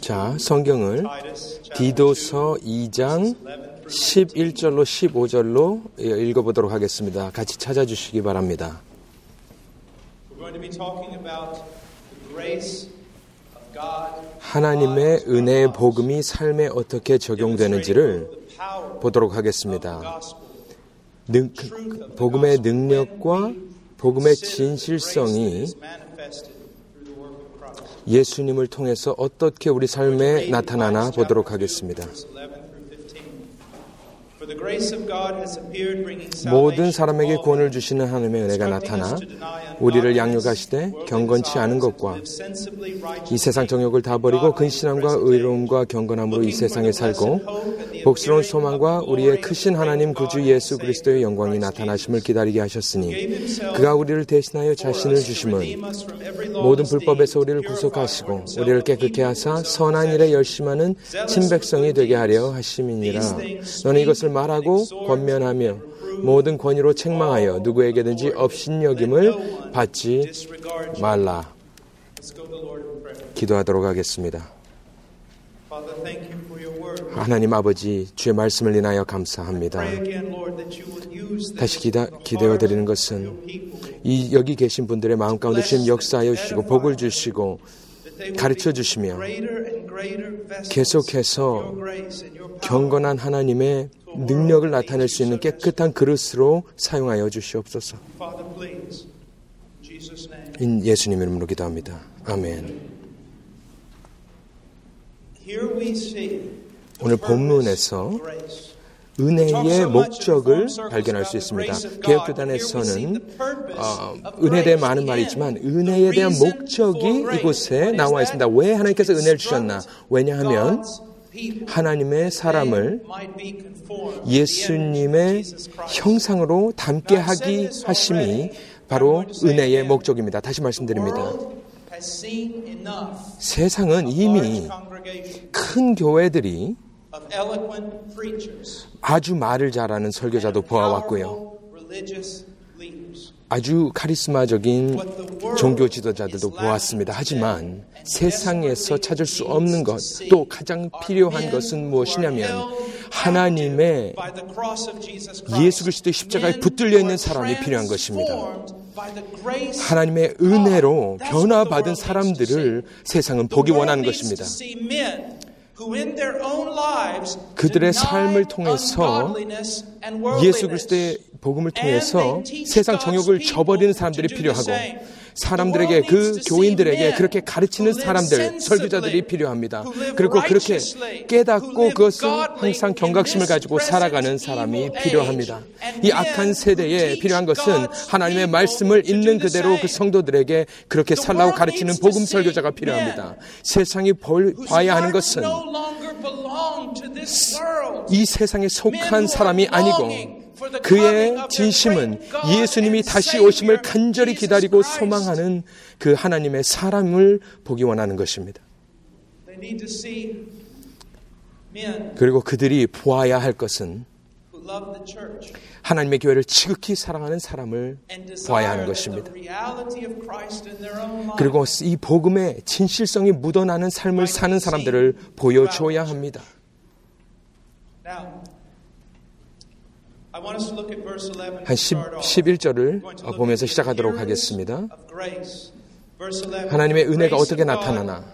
자, 성경을 디도서 2장 11절로 15절로 읽어보도록 하겠습니다. 같이 찾아주시기 바랍니다. We're going to be talking about the grace of God. 하나님의 은혜의 복음이 삶에 어떻게 적용되는지를 보도록 하겠습니다. 능, 복음의 능력과 복음의 진실성이 is manifested through the work of Christ. 예수님을 통해서 어떻게 우리 삶에 나타나나 보도록 하겠습니다. Verse 11 through 15. For the grace of God has appeared bringing 모든 사람에게 구원을 주시는 하나님의 은혜가 나타나 우리를 양육하시되 경건치 않은 것과 이 세상 정욕을 다 버리고 근신함과 의로움과 경건함으로 이 세상에 살고 복스러운 소망과 우리의 크신 하나님 구주 예수 그리스도의 영광이 나타나심을 기다리게 하셨으니 그가 우리를 대신하여 자신을 주심은 모든 불법에서 우리를 구속하시고 우리를 깨끗게 하사 선한 일에 열심하는 친백성이 되게 하려 하심이니라. 너는 이것을 말하고 권면하며 모든 권위로 책망하여 누구에게든지 업신여김을 받지 말라. 기도하도록 하겠습니다. 하나님 아버지 주의 말씀을 인하여 감사합니다. 다시 기다, 기대어 드리는 것은 이 여기 계신 분들의 마음 가운데 주님 역사하여 주시고 복을 주시고 가르쳐 주시며 계속해서. 경건한 하나님의 능력을 나타낼 수 있는 깨끗한 그릇으로 사용하여 주시옵소서. 예수님 이름으로 기도합니다. 아멘. 오늘 본문에서. 은혜의 목적을 발견할 수 있습니다. 개혁교단에서는 어, 은혜에 대해 많은 말이 있지만 은혜에 대한 목적이 이곳에 나와 있습니다. 왜 하나님께서 은혜를 주셨나? 왜냐하면 하나님의 사람을 예수님의 형상으로 담게 하기 하심이 바로 은혜의 목적입니다. 다시 말씀드립니다. 세상은 이미 큰 교회들이 아주 말을 잘하는 설교자도 보아왔고요. 아주 카리스마적인 종교 지도자들도 보았습니다. 하지만 세상에서 찾을 수 없는 것, 또 가장 필요한 것은 무엇이냐면 하나님의 예수 그리스도의 십자가에 붙들려 있는 사람이 필요한 것입니다. 하나님의 은혜로 변화받은 사람들을 세상은 보기 원하는 것입니다. 그들의 삶을 통해서 예수 그리스도의 복음을 통해서 세상 정욕을 저버리는 사람들이 필요하고 사람들에게 그 교인들에게 그렇게 가르치는 사람들 설교자들이 필요합니다. 그리고 그렇게 깨닫고 그것을 항상 경각심을 가지고 살아가는 사람이 필요합니다. 이 악한 세대에 필요한 것은 하나님의 말씀을 있는 그대로 그 성도들에게 그렇게 살라고 가르치는 복음 설교자가 필요합니다. 세상이 볼, 봐야 하는 것은 이 세상에 속한 사람이 아니고 그의 진심은 예수님이 다시 오심을 간절히 기다리고 소망하는 그 하나님의 사람을 보기 원하는 것입니다. 그리고 그들이 보아야 할 것은 하나님의 교회를 지극히 사랑하는 사람을 보아야 하는 것입니다. 그리고 이 복음의 진실성이 묻어나는 삶을 사는 사람들을 보여줘야 합니다. 한 10, 11절을 보면서 시작하도록 하겠습니다. 하나님의 은혜가 어떻게 나타나나?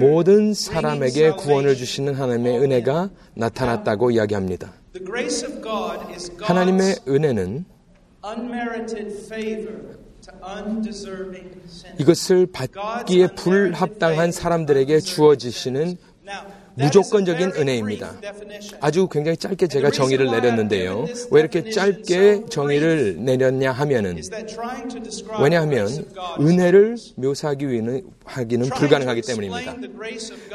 모든 사람에게 구원을 주시는 하나님의 은혜가 나타났다고 이야기합니다. 하나님의 은혜는 이것을 받기에 불합당한 사람들에게 주어지시는 무조건적인 은혜입니다. 아주 굉장히 짧게 제가 정의를 내렸는데요. 왜 이렇게 짧게 정의를 내렸냐 하면은 왜냐하면 은혜를 묘사하기 위해는 하기는 불가능하기 때문입니다.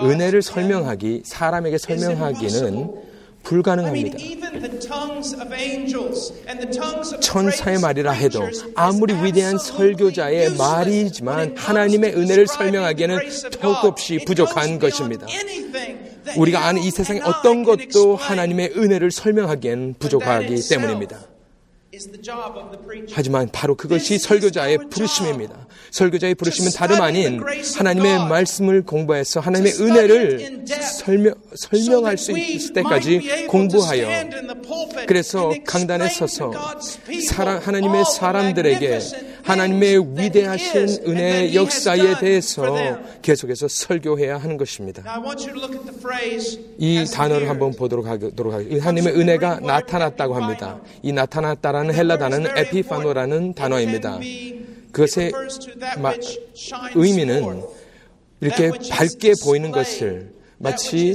은혜를 설명하기 사람에게 설명하기는 불가능합니다. 천사의 말이라 해도 아무리 위대한 설교자의 말이지만 하나님의 은혜를 설명하기에는 턱없이 부족한 것입니다. 우리가 아는 이 세상의 어떤 것도 하나님의 은혜를 설명하기엔 부족하기 때문입니다. 하지만 바로 그것이 설교자의 부르심입니다. 설교자의 부르심은 다름 아닌 하나님의 말씀을 공부해서 하나님의 은혜를 설명, 설명할 수 있을 때까지 공부하여 그래서 강단에 서서 사람, 하나님의 사람들에게 하나님의 위대하신 은혜 역사에 대해서 계속해서 설교해야 하는 것입니다. 이 단어를 한번 보도록 하도록 하겠습니다. 하나님의 은혜가 나타났다고 합니다. 이 나타났다라는 헬라 단어는 에피파노라는 단어입니다. 그것의 의미는 이렇게 밝게 보이는 것을 마치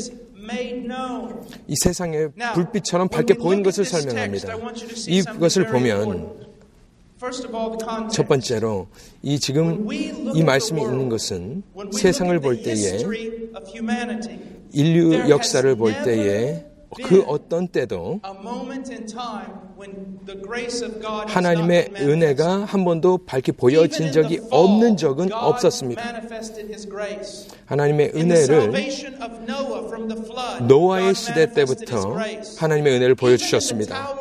이 세상의 불빛처럼 밝게 보이는 것을 설명합니다. 이것을 보면 첫 번째로 이 지금 이 말씀이 있는 것은 세상을 볼 때에 인류 역사를 볼 때에 그 어떤 때도 하나님의 은혜가 한 번도 밝게 보여진 적이 없는 적은 없었습니다. 하나님의 은혜를 노아의 시대 때부터 하나님의 은혜를 보여주셨습니다.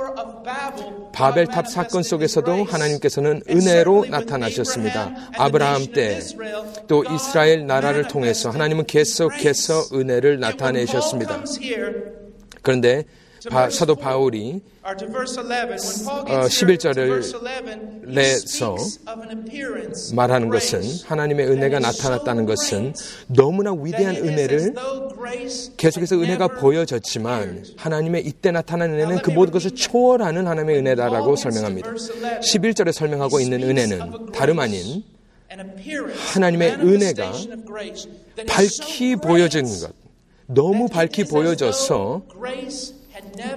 바벨탑 사건 속에서도 하나님께서는 은혜로 나타나셨습니다. 아브라함 때 또 이스라엘 나라를 통해서 하나님은 계속해서 은혜를 나타내셨습니다. 그런데 바, 사도 바울이 어, 11절을 내서 말하는 것은 하나님의 은혜가 나타났다는 것은 너무나 위대한 은혜를 계속해서 은혜가 보여졌지만 하나님의 이때 나타난 은혜는 그 모든 것을 초월하는 하나님의 은혜다라고 설명합니다. 11절에 설명하고 있는 은혜는 다름 아닌 하나님의 은혜가 밝히 보여진 것. 너무 밝히 보여져서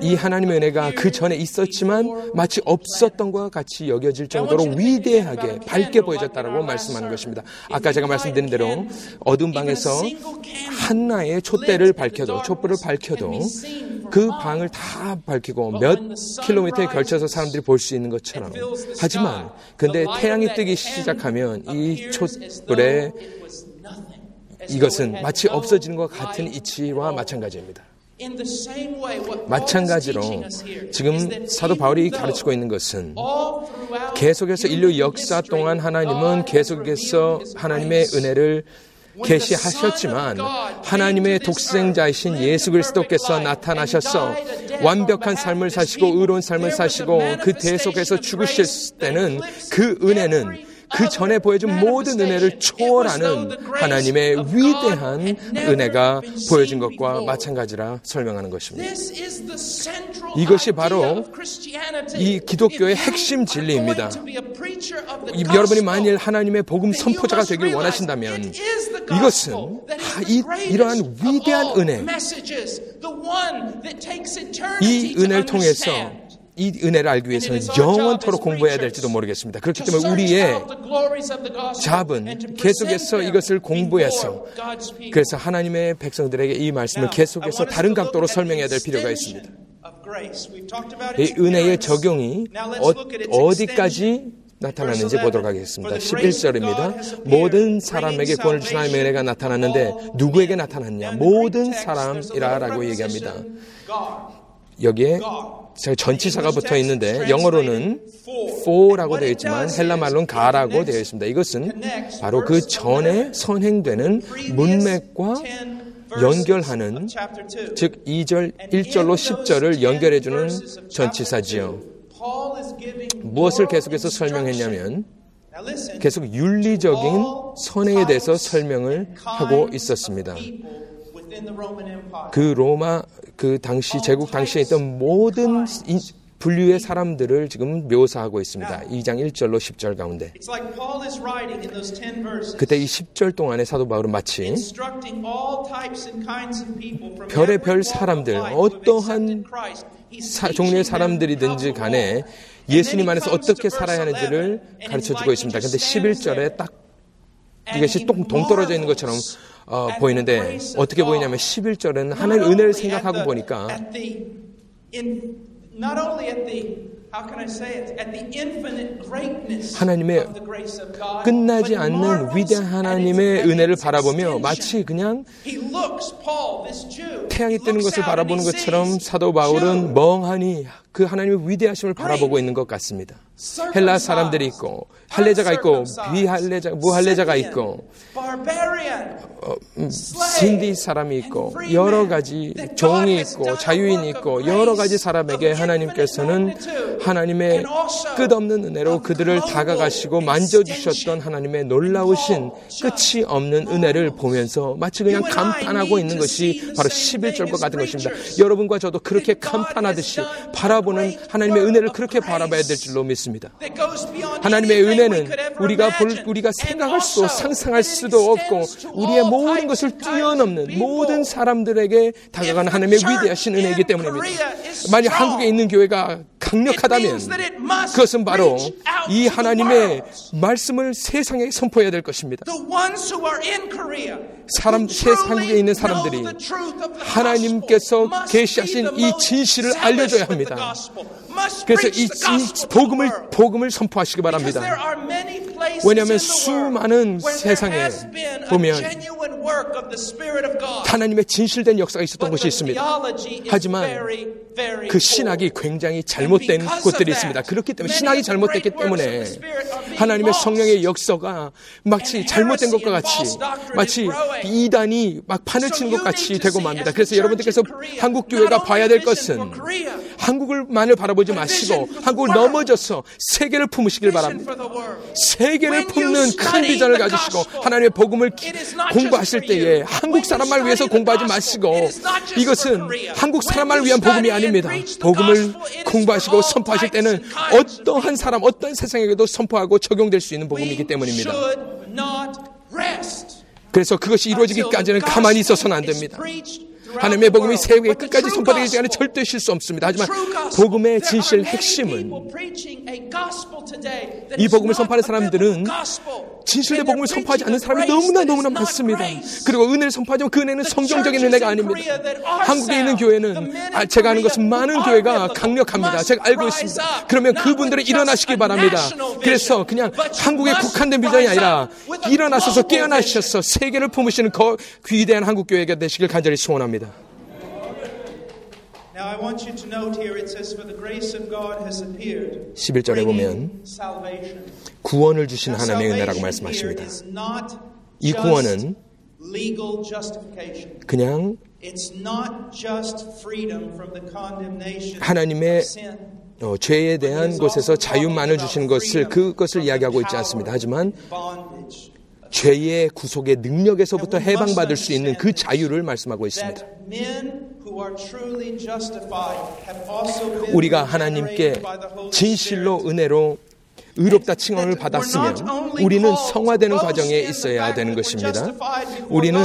이 하나님의 은혜가 그 전에 있었지만 마치 없었던 것과 같이 여겨질 정도로 위대하게 밝게 보여졌다라고 말씀하는 것입니다. 아까 제가 말씀드린 대로 어두운 방에서 하나의 촛대를 밝혀도 촛불을 밝혀도 그 방을 다 밝히고 몇 킬로미터에 걸쳐서 사람들이 볼 수 있는 것처럼 하지만 근데 태양이 뜨기 시작하면 이 촛불에 이것은 마치 없어지는 것 같은 이치와 마찬가지입니다. 마찬가지로 지금 사도 바울이 가르치고 있는 것은 계속해서 인류 역사 동안 하나님은 계속해서 하나님의 은혜를 계시하셨지만 하나님의 독생자이신 예수 그리스도께서 나타나셔서 완벽한 삶을 사시고 의로운 삶을 사시고 그 대속에서 죽으실 때는 그 은혜는 그 전에 보여준 모든 은혜를 초월하는 하나님의 위대한 은혜가 보여진 것과 마찬가지라 설명하는 것입니다. 이것이 바로 이 기독교의 핵심 진리입니다. 여러분이 만일 하나님의 복음 선포자가 되길 원하신다면 이것은 이, 이러한 위대한 은혜, 이 은혜를 통해서 이 은혜를 알기 위해서는 영원토록 공부해야 될지도 모르겠습니다. 그렇기 때문에 우리의 잡은 계속해서 이것을 공부해서 그래서 하나님의 백성들에게 이 말씀을 계속해서 다른 각도로 설명해야 될 필요가 있습니다. 이 은혜의 적용이 어, 디까지 나타나는지 보도록 하겠습니다. 11절입니다. 모든 사람에게 구원을 주신 하나님의 은혜가 나타났는데 누구에게 나타났냐? 모든 사람이라라고 얘기합니다. 여기에 전치사가 붙어 있는데 영어로는 for라고 되어 있지만 헬라 말로는 가라고 되어 있습니다. 이것은 바로 그 전에 선행되는 문맥과 연결하는 즉 2절 1절로 10절을 연결해 주는 전치사지요. 무엇을 계속해서 설명했냐면 계속 윤리적인 선행에 대해서 설명을 하고 있었습니다. 그 로마 그 당시 제국 당시에 있던 모든 분류의 사람들을 지금 묘사하고 있습니다. 2장 1절로 10절 가운데. 그때 이 10절 동안에 사도 바울은 마치 별의 별 사람들, 어떠한 사, 종류의 사람들이든지 간에 예수님 안에서 어떻게 살아야 하는지를 가르쳐 주고 있습니다. 근데 11절에 딱 이것이 동, 동떨어져 있는 것처럼 어, 보이는데 어떻게 보이냐면 11절은 하나님의 은혜를 생각하고 보니까 하나님의 끝나지 않는 위대한 하나님의 은혜를 바라보며 마치 그냥 태양이 뜨는 것을 바라보는 것처럼 사도 바울은 멍하니 그 하나님의 위대하심을 바라보고 있는 것 같습니다. 헬라 사람들이 있고 할례자가 있고 비할례자 무할례자가 있고 어, 음, 신디 사람이 있고 여러 가지 종이 있고 자유인이 있고 여러 가지 사람에게 하나님께서는 하나님의 끝없는 은혜로 그들을 다가가시고 만져주셨던 하나님의 놀라우신 끝이 없는 은혜를 보면서 마치 그냥 감탄하고 있는 것이 바로 11절과 같은 것입니다. 여러분과 저도 그렇게 감탄하듯이 바라 보는 하나님의 은혜를 그렇게 바라봐야 될 줄로 믿습니다. 하나님의 은혜는 우리가 볼, 우리가 생각할 수도 상상할 수도 없고 우리의 모든 것을 뛰어넘는 모든 사람들에게 다가가는 하나님의 위대하신 은혜이기 때문입니다. 만약 한국에 있는 교회가 강력하다면 그것은 바로 이 하나님의 말씀을 세상에 선포해야 될 것입니다. 사람, 한국에 있는 사람들이 하나님께서 계시하신 이 진실을 알려줘야 합니다. 그래서 이, 이 복음을 복음을 선포하시기 바랍니다. 왜냐하면 수많은 세상에 보면 하나님의 진실된 역사가 있었던 곳이 있습니다. 하지만 그 신학이 굉장히 잘못된 곳들이 있습니다. 그렇기 때문에 신학이 잘못됐기 때문에 하나님의 성령의 역사가 마치 잘못된 것과 같이 마치 이단이 막 판을 치는 것 같이 되고 맙니다. 그래서 여러분들께서 한국 교회가 봐야 될 것은 한국을만을 바라보지 마시고 한국을 넘어져서 세계를 품으시길 바랍니다. 세 계를 품는 큰 비전을 가지시고 하나님의 복음을 공부하실 때에 한국 사람만 위해서 공부하지 마시고 이것은 한국 사람만을 위한 복음이 아닙니다. 복음을 공부하시고 선포하실 때는 어떠한 사람, 어떤 세상에게도 선포하고 적용될 수 있는 복음이기 때문입니다. 그래서 그것이 이루어지기까지는 가만히 있어서는 안 됩니다. 하나님의 복음이 세계 끝까지 선포되기 전에 절대 쉴수 없습니다. 하지만 복음의 진실 핵심은 이 복음을 선포하는 사람들은 진실의 복음을 선포하지 않는 사람이 너무나 너무나 많습니다. 그리고 은혜를 선포하지만 그 은혜는 성경적인 은혜가 아닙니다. 한국에 있는 교회는 아, 제가 아는 것은 많은 교회가 강력합니다. 제가 알고 있습니다. 그러면 그분들은 일어나시기 바랍니다. 그래서 그냥 한국에 국한된 비전이 아니라 일어나셔서 깨어나셔서 세계를 품으시는 거 위대한 한국 교회가 되시길 간절히 소원합니다. 11절에 보면 구원을 주신 하나님의 은혜라고 말씀하십니다. 이 구원은 그냥 하나님의 어, 죄에 대한 곳에서 자유만을 주시는 것을 그것을 이야기하고 있지 않습니다. 하지만 죄의 구속의 능력에서부터 해방받을 수 있는 그 자유를 말씀하고 있습니다. 우리가 하나님께 진실로 은혜로 의롭다 칭함을 받았으면 우리는 성화되는 과정에 있어야 되는 것입니다. 우리는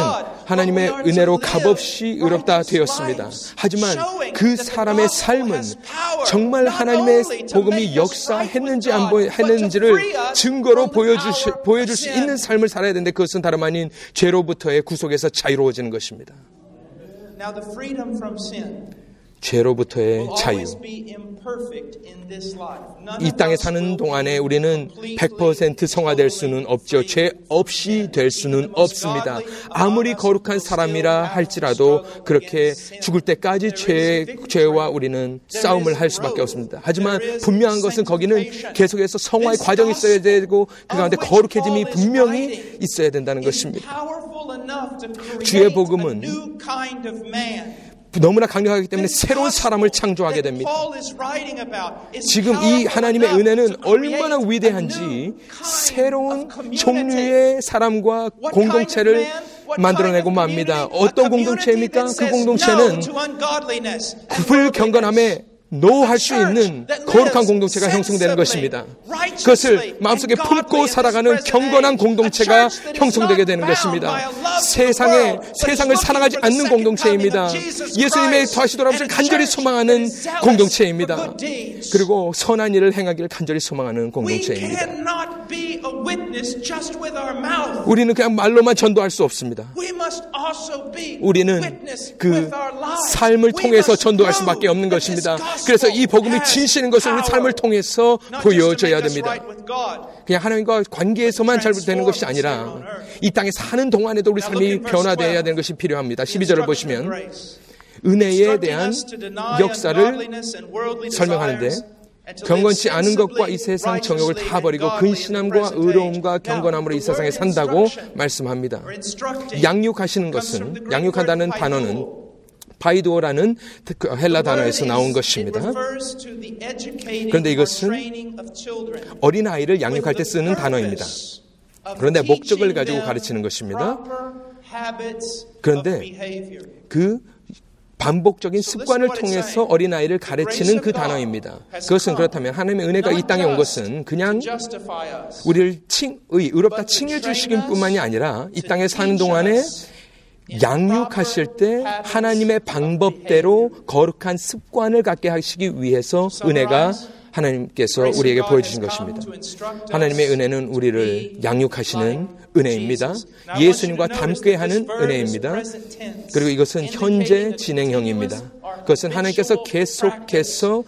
하나님의 은혜로 값없이 의롭다 되었습니다. 하지만 그 사람의 삶은 정말 하나님의 복음이 역사했는지 안 했는지를 증거로 보여주시, 보여줄 수 있는 삶을 살아야 되는데 그것은 다름 아닌 죄로부터의 구속에서 자유로워지는 것입니다. 죄로부터의 자유. 이 땅에 사는 동안에 우리는 100% 성화될 수는 없죠. 죄 없이 될 수는 없습니다. 아무리 거룩한 사람이라 할지라도 그렇게 죽을 때까지 죄, 죄와 우리는 싸움을 할 수밖에 없습니다. 하지만 분명한 것은 거기는 계속해서 성화의 과정이 있어야 되고 그 가운데 거룩해짐이 분명히 있어야 된다는 것입니다. 주의 복음은 너무나 강력하기 때문에 새로운 사람을 창조하게 됩니다. 지금 이 하나님의 은혜는 얼마나 위대한지 새로운 종류의 사람과 공동체를 만들어내고 맙니다. 어떤 공동체입니까? 그 공동체는 불경건함에 노할 수 있는 거룩한 공동체가 형성되는 것입니다. 그것을 마음속에 품고 살아가는 경건한 공동체가 형성되게 되는 것입니다. 세상에 세상을 사랑하지 않는 공동체입니다. 예수님의 다시 돌아오실 간절히 소망하는 공동체입니다. 그리고 선한 일을 행하기를 간절히 소망하는 공동체입니다. 우리는 그냥 말로만 전도할 수 없습니다. 우리는 그 삶을 통해서 전도할 수밖에 없는 것입니다. 그래서 이 복음이 진실인 것을 우리 삶을 통해서 보여줘야 됩니다. 그냥 하나님과 관계에서만 잘 되는 것이 아니라 이 땅에 사는 동안에도 우리 삶이 변화되어야 되는 것이 필요합니다. 12절을 보시면 은혜에 대한 역사를 설명하는데 경건치 않은 것과 이 세상 정욕을 다 버리고 근신함과 의로움과 경건함으로 이 세상에 산다고 말씀합니다. 양육하시는 것은 양육한다는 단어는 바이도어라는 그 헬라 단어에서 나온 것입니다. 그런데 이것은 어린아이를 양육할 때 쓰는 단어입니다. 그런데 목적을 가지고 가르치는 것입니다. 그런데 그 반복적인 습관을 통해서 어린아이를 가르치는 그 단어입니다. 그것은 그렇다면 하나님의 은혜가 이 땅에 온 것은 그냥 우리를 칭, 의, 의롭다 칭해 주시긴 뿐만이 아니라 이 땅에 사는 동안에 양육하실 때 하나님의 방법대로 거룩한 습관을 갖게 하시기 위해서 은혜가 하나님께서 우리에게 보여주신 것입니다. 하나님의 은혜는 우리를 양육하시는 은혜입니다. 예수님과 닮게 하는 은혜입니다. 그리고 이것은 현재 진행형입니다. 그것은 하나님께서 계속해서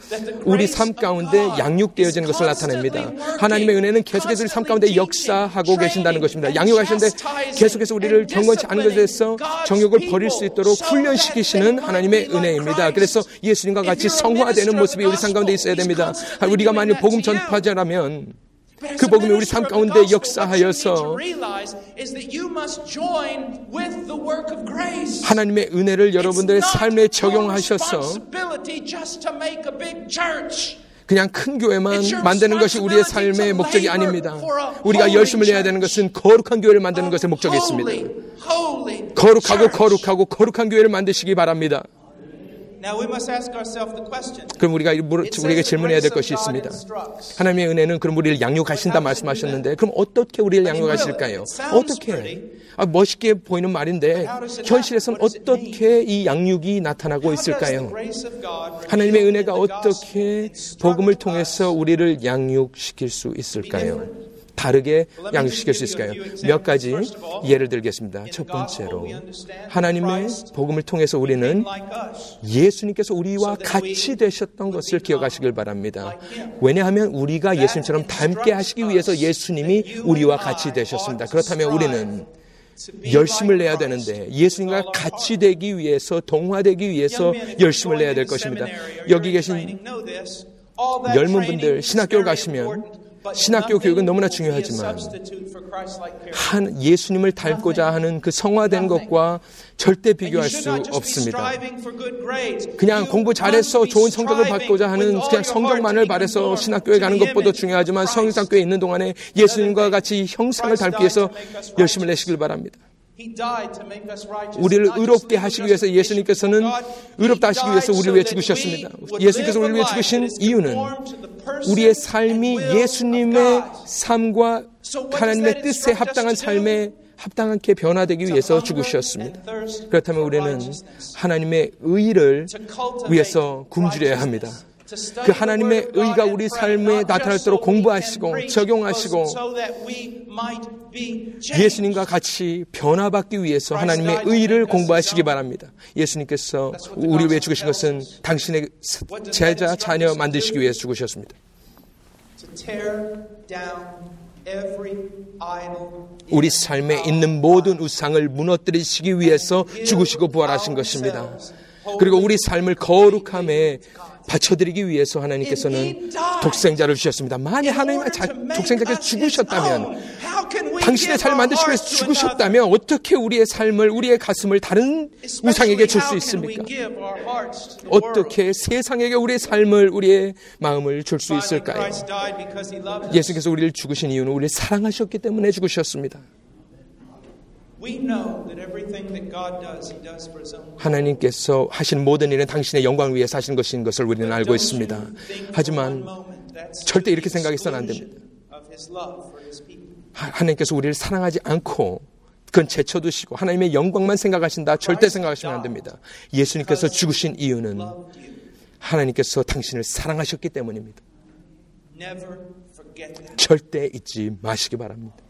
우리 삶 가운데 양육되어지는 것을 나타냅니다. 하나님의 은혜는 계속해서 우리 삶 가운데 역사하고 계신다는 것입니다. 양육하시는데 계속해서 우리를 경건치 않은 것에서 정욕을 버릴 수 있도록 훈련시키시는 하나님의 은혜입니다. 그래서 예수님과 같이 성화되는 모습이 우리 삶 가운데 있어야 됩니다. 우리가 만약 복음 전파자라면 그 복음이 우리 삶 가운데 역사하여서 하나님의 은혜를 여러분들의 삶에 적용하셔서 그냥 큰 교회만 만드는 것이 우리의 삶의 목적이 아닙니다. 우리가 열심을 내야 되는 것은 거룩한 교회를 만드는 것의 목적이 있습니다. 거룩하고 거룩하고 거룩한 교회를 만드시기 바랍니다. 그럼 우리가 우리에게 질문해야 될 것이 있습니다. 하나님의 은혜는 그럼 우리를 양육하신다 말씀하셨는데 그럼 어떻게 우리를 양육하실까요? 어떻게? 아, 멋있게 보이는 말인데 현실에서는 어떻게 이 양육이 나타나고 있을까요? 하나님의 은혜가 어떻게 복음을 통해서 우리를 양육시킬 수 있을까요? 다르게 양식시킬 수 있을까요? 몇 가지 예를 들겠습니다. 첫 번째로 하나님의 복음을 통해서 우리는 예수님께서 우리와 같이 되셨던 것을 기억하시길 바랍니다. 왜냐하면 우리가 예수님처럼 닮게 하시기 위해서 예수님이 우리와 같이 되셨습니다. 그렇다면 우리는 열심을 내야 되는데 예수님과 같이 되기 위해서 동화되기 위해서 열심을 내야 될 것입니다. 여기 계신 젊은 분들 신학교를 가시면 신학교 교육은 너무나 중요하지만 한 예수님을 닮고자 하는 그 성화된 것과 절대 비교할 수 없습니다. 그냥 공부 잘해서 좋은 성적을 받고자 하는 그냥 성적만을 바래서 신학교에 가는 것보다 중요하지만 성경교에 있는 동안에 예수님과 같이 형상을 닮기 위해서 열심을 내시길 바랍니다. 우리를 의롭게 하시기 위해서 예수님께서는 의롭다 하시기 위해서 우리를 위해 죽으셨습니다. 예수님께서 우리를 위해 죽으신 이유는 우리의 삶이 예수님의 삶과 하나님의 뜻에 합당한 삶에 합당하게 변화되기 위해서 죽으셨습니다. 그렇다면 우리는 하나님의 의를 위해서 굶주려야 합니다. 그 하나님의 의가 우리 삶에 나타날도록 공부하시고 적용하시고 예수님과 같이 변화받기 위해서 하나님의 의를 공부하시기 바랍니다. 예수님께서 우리 위해 죽으신 것은 당신의 제자, 자녀 만드시기 위해서 죽으셨습니다. 우리 삶에 있는 모든 우상을 무너뜨리시기 위해서 죽으시고 부활하신 것입니다. 그리고 우리 삶을 거룩함에 바쳐드리기 위해서 하나님께서는 독생자를 주셨습니다. 만약 하나님의 독생자께서 죽으셨다면, 당신의 삶을 만드시기 위해서 죽으셨다면, 어떻게 우리의 삶을, 우리의 가슴을 다른 우상에게 줄 수 있습니까? 어떻게 세상에게 우리의 삶을, 우리의 마음을 줄 수 있을까요? 예수께서 우리를 죽으신 이유는 우리를 사랑하셨기 때문에 죽으셨습니다. 하나님께서 하신 모든 일은 당신의 영광을 위해 사신 것인 것을 우리는 알고 있습니다. 하지만 절대 이렇게 생각해서는 안 됩니다. 하나님께서 우리를 사랑하지 않고 그건 제쳐두시고 하나님의 영광만 생각하신다. 절대 생각하시면 안 됩니다. 예수님께서 죽으신 이유는 하나님께서 당신을 사랑하셨기 때문입니다. 절대 잊지 마시기 바랍니다.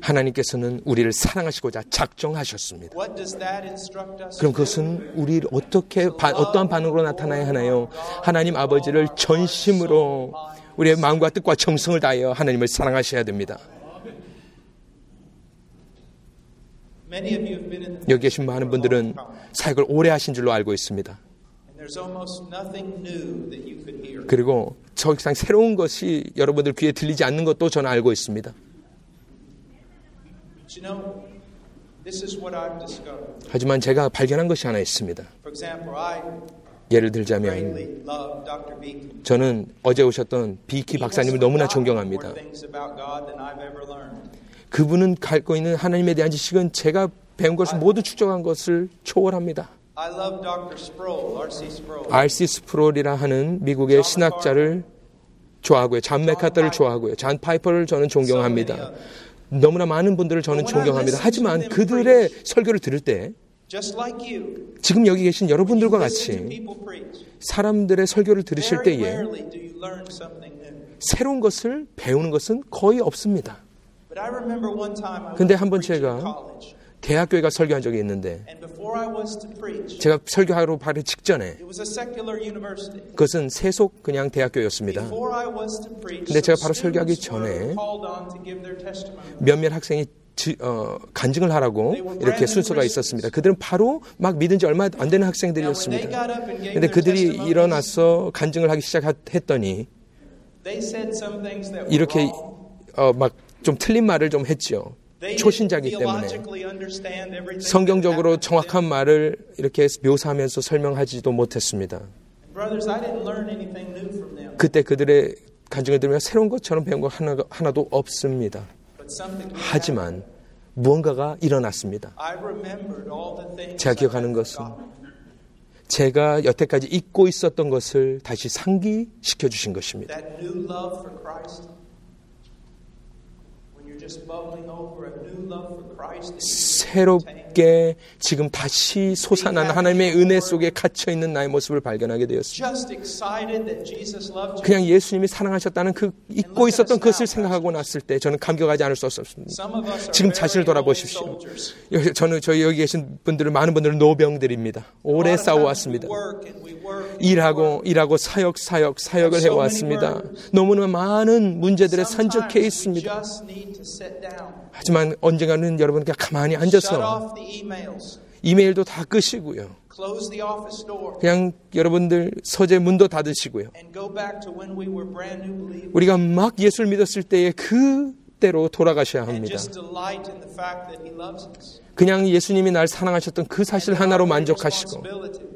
하나님께서는 우리를 사랑하시고자 작정하셨습니다. 그럼 그것은 우리를 어떻게 어떠한 반응으로 나타나야 하나요? 하나님 아버지를 전심으로 우리의 마음과 뜻과 정성을 다하여 하나님을 사랑하셔야 됩니다. Many of you have been in the 여기 계신 많은 분들은 사역을 오래 하신 줄로 알고 있습니다. 그리고 저 이상 새로운 것이 여러분들 귀에 들리지 않는 것도 저는 알고 있습니다. But you know, this is what I've discovered. 하지만 제가 발견한 것이 하나 있습니다. For example, I 예를 들자면. 저는 어제 오셨던 비키 박사님을 너무나 존경합니다. more things about God than I've ever learned. 그분은 갖고 있는 하나님에 대한 지식은 제가 배운 것을 모두 축적한 것을 초월합니다. I love Dr. Sproul, R.C. 스프롤이라 하는 미국의 신학자를 좋아하고요. 잔 메카터를 좋아하고요. 잔 파이퍼를 저는 존경합니다. 너무나 많은 분들을 저는 존경합니다. 하지만 그들의 설교를 들을 때 지금 여기 계신 여러분들과 같이. 사람들의 설교를 들으실 때에. 새로운 것을 배우는 것은 거의 없습니다. But I remember one time I 근데 was 한번 preaching 제가 in college, 대학교에 가 설교한 적이 있는데 and before I was to preach, 제가 설교하러 바로 직전에 it was a secular university. 그것은 세속 그냥 대학교였습니다. Before I was to preach, 근데 제가 바로 설교하기 전에 called on to give their testimony. 몇몇 학생이 지- 어, 간증을 하라고 이렇게 순서가 있었습니다. 그들은 바로 막 믿은 지 얼마 안 되는 학생들이었습니다. 근데 그들이 일어나서 간증을 하기 시작했더니 they said some things that were 이렇게. 어, 막 좀 틀린 말을 좀 했죠. 초신자기 때문에 성경적으로 정확한. 말을 이렇게 묘사하면서 설명하지도 못했습니다. Brothers, I didn't learn anything new from them, 그때 그들의 간증을 들으면 새로운 것처럼 배운 거 하나, 하나도 없습니다. 하지만 무언가가 일어났습니다. I remembered all the things 제가 기억하는 것은. 제가 여태까지 잊고 있었던 것을 다시 상기시켜 주신 것입니다. 새롭게 지금 다시 솟아난 하나님의 은혜 속에 갇혀 있는 나의 모습을 발견하게 되었습니다. Just excited that Jesus loved you. 그냥 예수님이 사랑하셨다는 그 잊고 있었던 것을 생각하고 났을 때 저는 감격하지 않을 수 없었습니다. 지금 자신을 돌아보십시오. 저는 저희 여기 계신 분들은 많은 분들은 노병들입니다. 오래 싸워왔습니다. 일하고. 일하고 사역 사역 사역을 해왔습니다. 너무나 많은 문제들에 산적해 있습니다. 하지만 언젠가는 여러분 그냥 가만히 Shut 앉아서 off the emails. 이메일도 다 끄시고요. Close the office door. 그냥 여러분들 서재 문도 닫으시고요. And go back to when we were brand new believers. 우리가 막 예수를 믿었을 때의 그때로 돌아가셔야 합니다. just delight in the fact that He loves us. 그냥 예수님이 날 사랑하셨던 그 사실 하나로 만족하시고 responsibility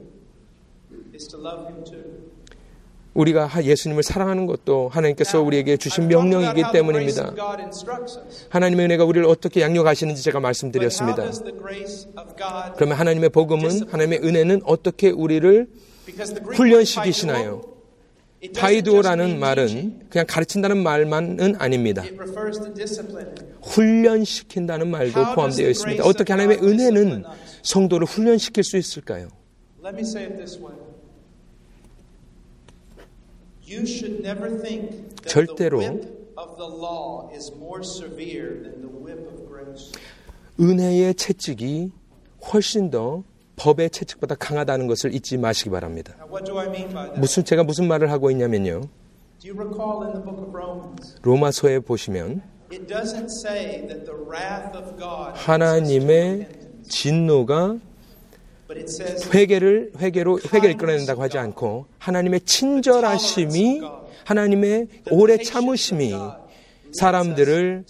is to love Him too. 우리가 하- 예수님을 사랑하는 것도 하나님께서 우리에게 주신 명령이기 때문입니다. 하나님의 은혜가 우리를 어떻게 양육하시는지 제가 말씀드렸습니다. 그러면 하나님의 복음은 하나님의 은혜는 어떻게 우리를 훈련시키시나요? teaching. 말은 그냥 가르친다는 말만은 아닙니다. 훈련시킨다는 말도 포함되어 있습니다. 어떻게 하나님의 은혜는 성도를 훈련시킬 수 있을까요? Grace. 은혜의 채찍이 훨씬 더 법의 채찍보다 강하다는 것을 잊지 마시기 바랍니다. Now, what do I mean by that? 무슨 제가 무슨 말을 하고 있냐면요. Do you recall in the book of Romans? 로마서에 보시면 It doesn't say that the wrath of God leads us to 하나님의 진노가 회개를 회개로 회개를 이끌어낸다고 하지 않고 하나님의 친절하심이 하나님의 오래 참으심이 사람들을.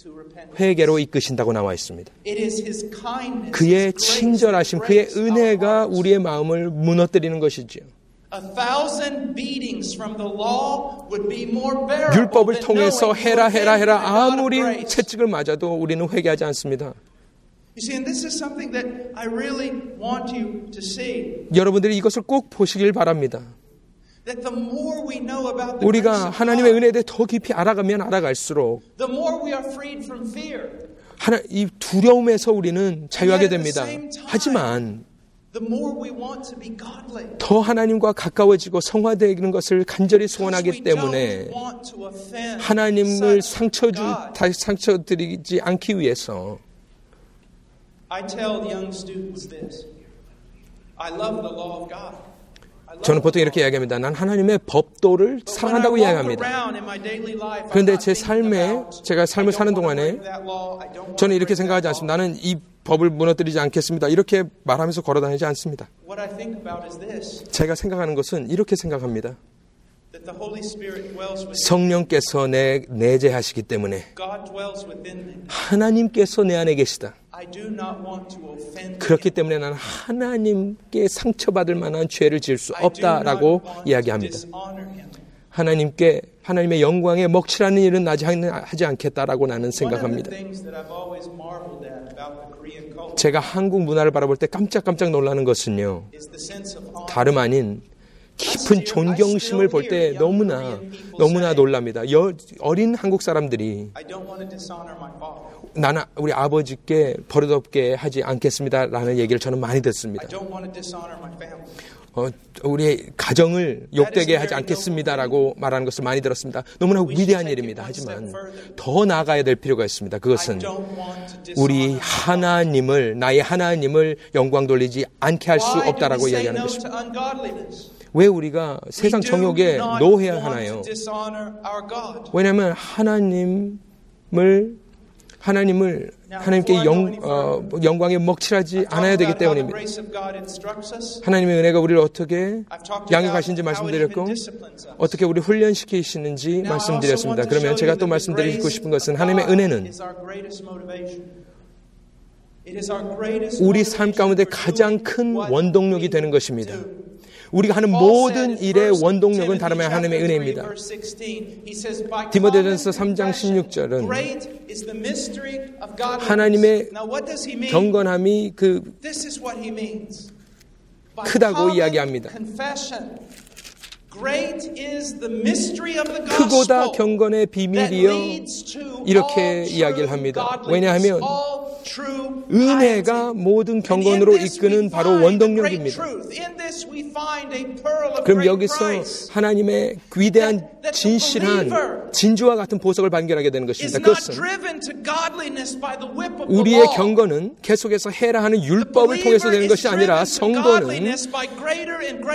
회개로 이끄신다고 나와 있습니다. It is His kindness, 그의 친절하심, 그의 은혜가. 우리의 마음을 무너뜨리는 것이지요. 율법을 통해서 해라 해라 해라 아무리. 채찍을 맞아도 우리는 회개하지 않습니다. 여러분들이 이것을 꼭 보시길 바랍니다. That the more we know about the grace 우리가 하나님의 은혜에 대해 더 깊이 알아가면 알아갈수록 the more we are freed from fear. 하나, 이 두려움에서 우리는 자유하게 됩니다. 하지만 The more we want to be godly. 더 하나님과 가까워지고 성화되는 것을 간절히 소원하기 때문에 하나님을 상처 주, 상처 드리지 않기 위해서 저는 보통 이렇게 이야기합니다. 난 하나님의 법도를 사랑한다고 이야기합니다. 그런데 제 삶에 제가 삶을 사는 동안에 저는 이렇게 생각하지 않습니다. 나는 이 법을 무너뜨리지 않겠습니다. 이렇게 말하면서 걸어다니지 않습니다. 제가 생각하는 것은 이렇게 생각합니다. 성령께서 내 내재하시기 때문에 하나님께서 내 안에 계시다. 그렇기 때문에 나는 하나님께 상처받을 만한 죄를 지을 수 없다라고 이야기합니다. 하나님께 하나님의 영광에 먹칠하는 일은 나지 하지 않겠다라고 나는 생각합니다. 제가 한국 문화를 바라볼 때 깜짝깜짝 놀라는 것은요. 다름 아닌 깊은 존경심을 볼 때 너무나 너무나 놀랍니다. 여, 어린 한국 사람들이 나는 우리 아버지께 버릇없게 하지 않겠습니다라는 얘기를 저는 많이 듣습니다. 어, 우리 가정을 욕되게 하지 않겠습니다라고 말하는 것을 많이 들었습니다. 너무나 위대한 일입니다. 하지만 더 나아가야 될 필요가 있습니다. 그것은 우리 하나님을 나의 하나님을 영광 돌리지 않게 할 수 없다라고 이야기하는 것입니다. 왜 우리가 세상 정욕에 노해야 하나요? 왜냐하면 하나님을 하나님을 하나님께 영, 어, 영광에 먹칠하지 않아야 되기 때문입니다. 하나님의 은혜가 우리를 어떻게 양육하신지 말씀드렸고 어떻게 우리 훈련시키시는지 말씀드렸습니다. 그러면 제가 또 말씀드리고 싶은 것은 하나님의 은혜는 우리 삶 가운데 가장 큰 원동력이 되는 것입니다. 우리가 하는 모든 일의 원동력은 다름 아닌 하나님의 은혜입니다. 디모데전서 3장 16절은 하나님의 경건함이 그 크다고 이야기합니다. 크고다 경건의 비밀이요. 이렇게 이야기를 합니다. 왜냐하면 은혜가 모든 경건으로 이끄는 바로 원동력입니다. 그럼 여기서 하나님의 위대한 진실한 진주와 같은 보석을 발견하게 되는 것입니다. 그것은 우리의 경건은 계속해서 해라 하는 율법을 통해서 되는 것이 아니라 성도는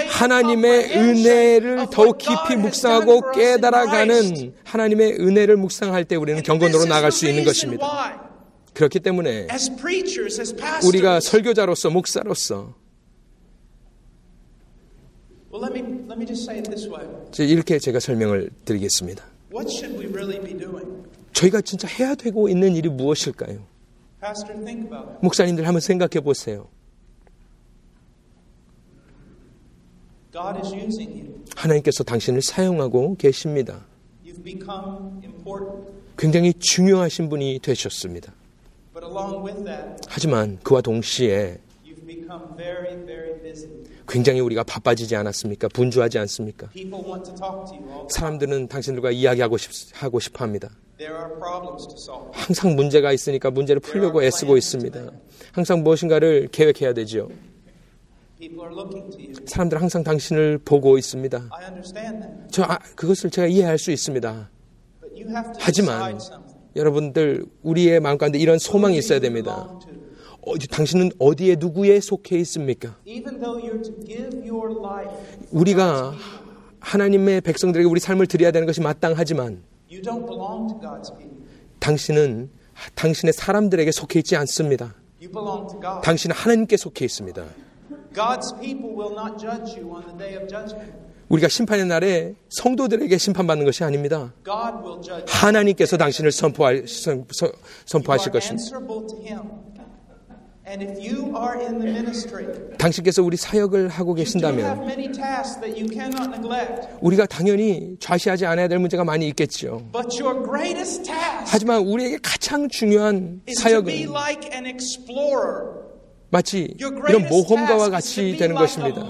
하나님의 은혜를 더욱 깊이 묵상하고 깨달아가는 하나님의 은혜를 묵상할 때 우리는 경건으로 나갈 수 있는 것입니다. 그렇기 때문에 우리가 설교자로서 목사로서 이렇게 제가 설명을 드리겠습니다. 저희가 진짜 해야 되고 있는 일이 무엇일까요? 목사님들 한번 생각해 보세요. 하나님께서 당신을 사용하고 계십니다. 굉장히 중요하신 분이 되셨습니다. 하지만 그와 동시에 굉장히 우리가 바빠지지 않았습니까? 분주하지 않습니까? 사람들은 당신들과 이야기하고 싶, 하고 싶어 합니다. 항상 문제가 있으니까 문제를 풀려고 애쓰고 있습니다. 항상 무엇인가를 계획해야 되지요. 사람들 항상 당신을 보고 있습니다. 저 아, 그것을 제가 이해할 수 있습니다. 하지만 여러분들 우리의 마음 가운데 이런 소망이 있어야 됩니다. 어, 당신은 어디에 누구에 속해 있습니까? 우리가 하나님의 백성들에게 우리 삶을 드려야 되는 것이 마땅하지만 당신은 당신의 사람들에게 속해 있지 않습니다. 당신은 하나님께 속해 있습니다. 우리가 심판의 날에 성도들에게 심판받는 것이 아닙니다. 하나님께서 당신을 선포할, 선, 포하실 것입니다. 당신께서 우리 사역을 하고 계신다면 우리가 당연히 좌시하지 않아야 될 문제가 많이 있겠죠. 하지만 우리에게 가장 중요한 사역은 마치 이런 모험가와 같이 되는 것입니다.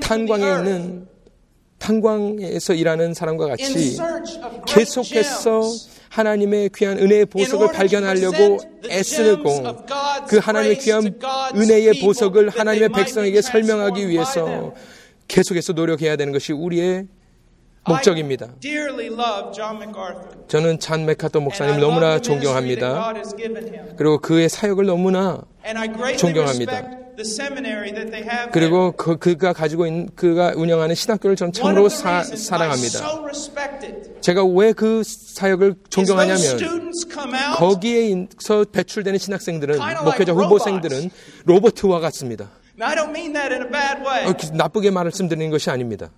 탄광에 있는 탄광에서 일하는 사람과 같이 계속해서 하나님의 귀한 은혜의 보석을 발견하려고 애쓰고 그 하나님의 귀한 은혜의 보석을 하나님의 백성에게 설명하기 위해서 계속해서 노력해야 되는 것이 우리의 목적입니다. I dearly love John MacArthur. 저는 And I 목사님 너무나 존경합니다. God has given him. 그리고 그의 사역을 너무나 And I greatly 존경합니다. respect the seminary that they have there. 그리고 그, 그가 가지고 있는 그가 운영하는 신학교를 저는 참으로 사, 사랑합니다. 제가 왜 그 사역을 존경하냐면 거기에서 배출되는 신학생들은 목회자 후보생들은 로버트와 같습니다. And I don't mean that in a bad way. 어, 그- 나쁘게 말씀드리는 것이 아닙니다.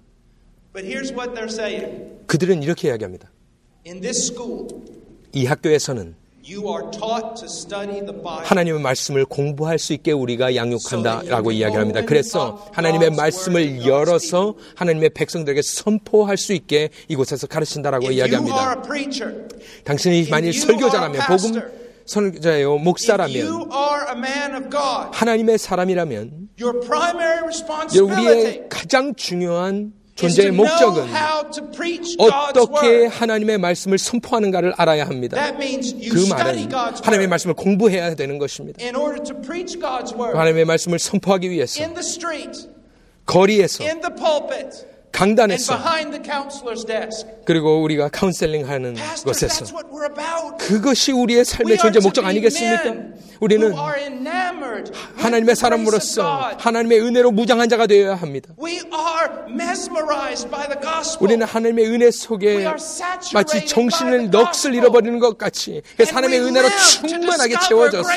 But here's what they're saying. 그들은 이렇게 이야기합니다. In this school, 이 학교에서는 you are taught to study the Bible. 하나님의 말씀을 공부할 수 있게 우리가 양육한다라고 이야기를 합니다. 그래서 하나님의 말씀을 열어서 하나님의 백성들에게 선포할 수 있게 이곳에서 가르친다라고 If you are 이야기합니다. a preacher, 당신이 만일 설교자라면 are a 복음 선자예요, 목사라면 하나님의 사람이라면 your primary 우리의 responsibility 가장 중요한 존재의 목적은 어떻게. 하나님의 말씀을 선포하는가를 알아야 합니다. That means you 그 study 말은 God's 하나님의 word 말씀을 공부해야 되는 것입니다. in order to preach God's word 하나님의 말씀을 선포하기 위해서 in the street, 거리에서 강단에서 behind the counselor's desk. 그리고 우리가 카운셀링 하는 Pastors, 것에서 that's what we're about. 그것이 우리의 We 삶의 존재 목적 아니겠습니까? 우리는 하나님의 사람으로서. 하나님의 은혜로 무장한 자가 되어야 합니다. We are mesmerized by the gospel. 우리는 하나님의 은혜 We 속에 마치 정신을 the 넋을. 잃어버리는 것 같이 그 하나님의 은혜로 충만하게 채워져서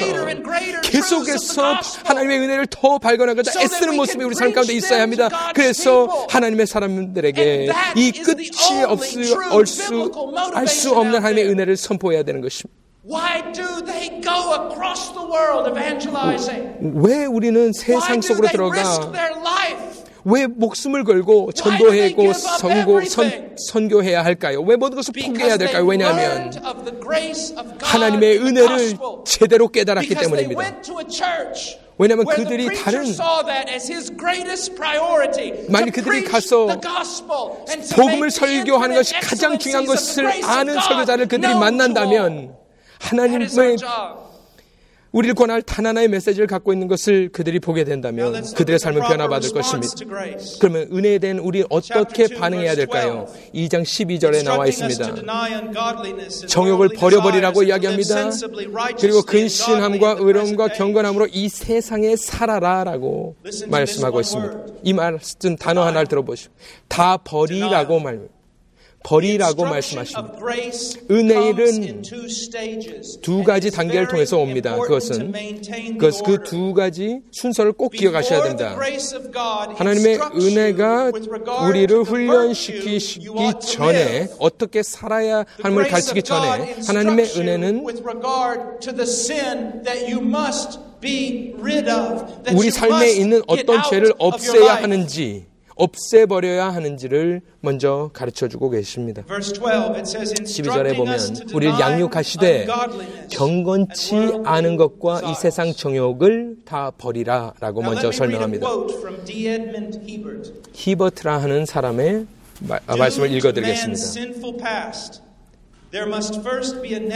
계속해서. 하나님의 은혜를 더 발견하고자 애쓰는 모습이 우리 삶 가운데 있어야 합니다. 그래서. 하나님의 사람 들에게 And that 이 is the 끝이 only 없을 얼수 biblical 알수 없는 하나님의. 은혜를 선포해야 되는 것입니다. Why do they go across the world evangelizing? 왜 우리는 Why 세상 do 속으로 they risk 들어가 their life? 왜 목숨을 걸고 전도하고 선고? 선, 선교해야 할까요? 왜 모든 것을 포기해야 Because they 될까요? 왜냐하면 learned of the grace of God 하나님의 은혜를. 제대로 깨달았기 Because they 때문입니다. 왜냐하면 그들이 다른- to 그들이 가서 복음을 설교하는 것이 가장 중요한 것을 아는 설교자를 그들이 만난다면 하나님의. 우리를 권할 단 하나의 메시지를 갖고 있는 것을 그들이 보게 된다면 그들의 삶은 변화받을 것입니다. 그러면 은혜에 대한 우리 어떻게 반응해야 될까요? 2장 12절에 나와 있습니다. 정욕을 버려버리라고 이야기합니다. 그리고 근신함과 의로움과 경건함으로 이 세상에 살아라라고 말씀하고 있습니다. 이 말씀 단어 하나를 들어보시오. 다 버리라고 말 버리라고 말씀하십니다. of grace 은혜는 comes in two stages. 두 가지 단계를 통해서 옵니다. 그것은 maintain the 그것 그 order. 두 가지 순서를 꼭 기억하셔야 된다. 하나님의 은혜가 우리를 훈련시키기 전에. 어떻게 살아야 함을 가르치기 전에 하나님의 은혜는 with regard to the sin that you must be rid of. That 우리 삶에 있는 어떤 죄를 없애야. 하는지 없애버려야 하는지를 먼저 가르쳐 주고 계십니다. Verse 12, it says, 12절에 instructing us to 보면 우리를 양육하시되 경건치 않은 것과 이. 세상 정욕을 다 버리라 라고 Now 먼저 설명합니다. 히버트라 하는 사람의 마- 아, 말씀을 읽어드리겠습니다.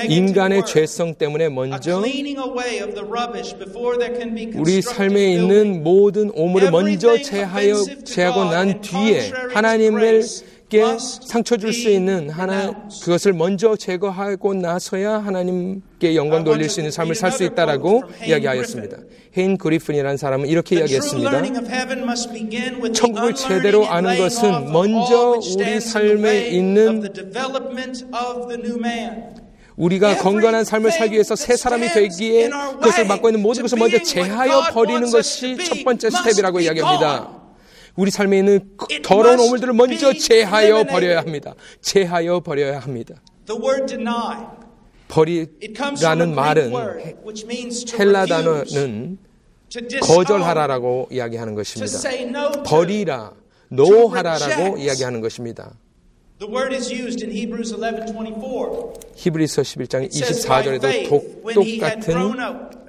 인간의 죄성 때문에 a 먼저 cleaning away of the rubbish before there can be 우리 삶에. 있는 모든 오물을 먼저 제하여 제하고 난 뒤에 하나님을 께 상처 줄 수 있는 하나 그것을 먼저 제거하고 나서야 하나님께 영광 돌릴 수 있는 삶을 살 수 있다라고 이야기하였습니다. 헤인 그리픈이라는 사람은 이렇게 이야기했습니다. 천국을 제대로 아는 것은 먼저 우리 삶에 있는. 우리가 건강한 삶을 살기 위해서 새 사람이 되기에 그것을 막고 있는 모든 것을 먼저 제하여 버리는 것이 첫 번째 스텝이라고 이야기합니다. 우리 삶에 있는 그 더러운 오물들을 먼저 제하여 버려야 합니다. 제하여 버려야 합니다. The word deny. It comes from 버리라는 말은 word which means to 헬라 단어는 거절하라라고 이야기하는 것입니다. say no to. 버리라, 노하라라고. 이야기하는 것입니다. The word is used in Hebrews 11:24. 히브리서 11장 It says by 24절에도 faith, when he had grown 똑같은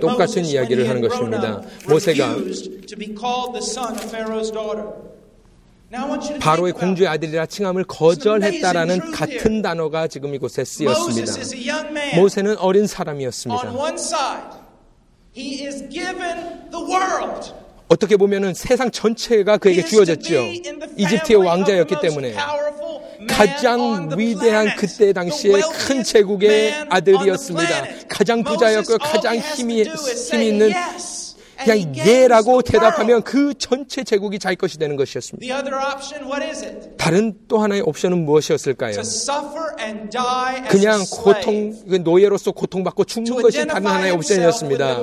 똑같은 이야기를 하는 것입니다. 모세가 refused to be called the son of Pharaoh's daughter. Now I want you to 바로의 공주의 아들이라 칭함을 거절했다라는 같은 단어가 지금 이곳에 쓰였습니다. Moses is a young man. 모세는 어린 On 사람이었습니다. one side, he is given the world. 어떻게 보면은 세상 전체가 그에게 주어졌죠. 이집트의 왕자였기 때문에 가장 위대한 그때 당시에 큰 제국의 아들이었습니다. 가장 부자였고 가장 힘이 힘이 있는 그냥 예라고 대답하면 그 전체 제국이 자기 것이 되는 것이었습니다. 다른 또 하나의 옵션은 무엇이었을까요? 그냥 고통, 그 노예로서 고통받고 죽는 것이 다른 하나의 옵션이었습니다.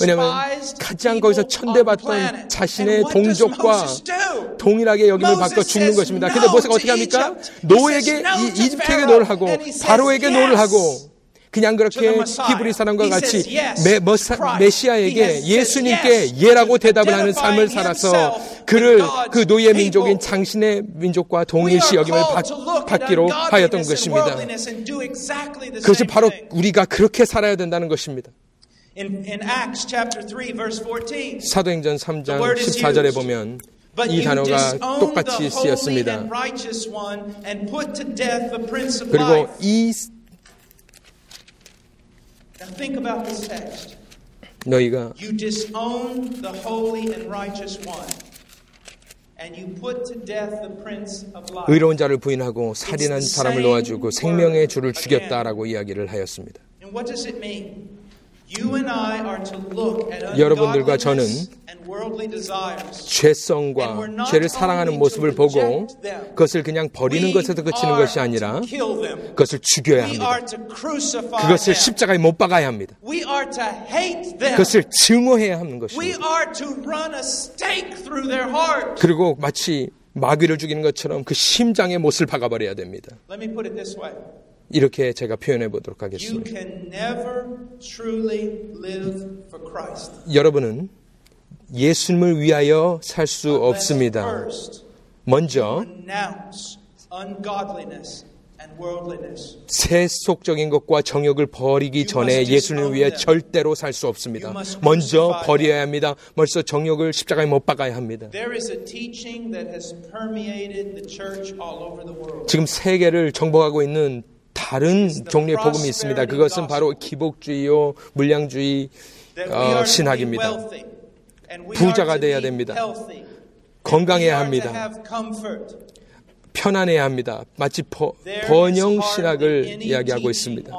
왜냐하면 가장 거기서 천대받던 자신의 동족과 동일하게 여김을 받고 죽는 것입니다. 근데 모세가 어떻게 합니까? no에게 이집트에게 no를 하고 바로에게 no를 하고 그냥 그렇게 히브리 사람과 같이 메, 머사, 메시아에게 예수님께 예라고 대답을 하는 삶을 살아서 그를 그 노예 민족인 당신의 민족과 동일시 여김을 받, 기로 하였던 것입니다. 그것이 바로 우리가 그렇게 살아야 된다는 것입니다. 사도행전 3장 14절에 보면 이 단어가 똑같이 쓰였습니다. 그리고 이 life. 의로운 자를 부인하고 살인한 사람을 놓아주고 생명의 주를 죽였다라고 이야기를 하였습니다. And what does it mean? You and I are to look at 여러분들과 저는 worldly desires. 죄성과 죄를 사랑하는 모습을 보고 그것을 그냥 버리는 것에서 그치는 것이 아니라 그것을 죽여야 합니다. 그것을 십자가에 못 박아야 합니다. 그것을 증오해야 하는 것입니다. 그리고 마치 마귀를 죽이는 것처럼 그 심장에 못을 박아버려야 됩니다. 이렇게 제가 표현해 보도록 하겠습니다. 여러분은 예수님을 위하여 살 수 없습니다. 먼저 세속적인 것과 정욕을 버리기 전에 예수님을 위해 절대로 살 수 없습니다. 먼저 버려야 합니다. 먼저 정욕을 십자가에 못 박아야 합니다. 지금 세계를 정복하고 있는 다른 종류의 복음이 있습니다. 그것은 바로 기복주의요, 물량주의 어, 신학입니다. 부자가 돼야 됩니다. 건강해야 합니다. 편안해야 합니다. 마치 버, 번영 신학을 이야기하고 있습니다.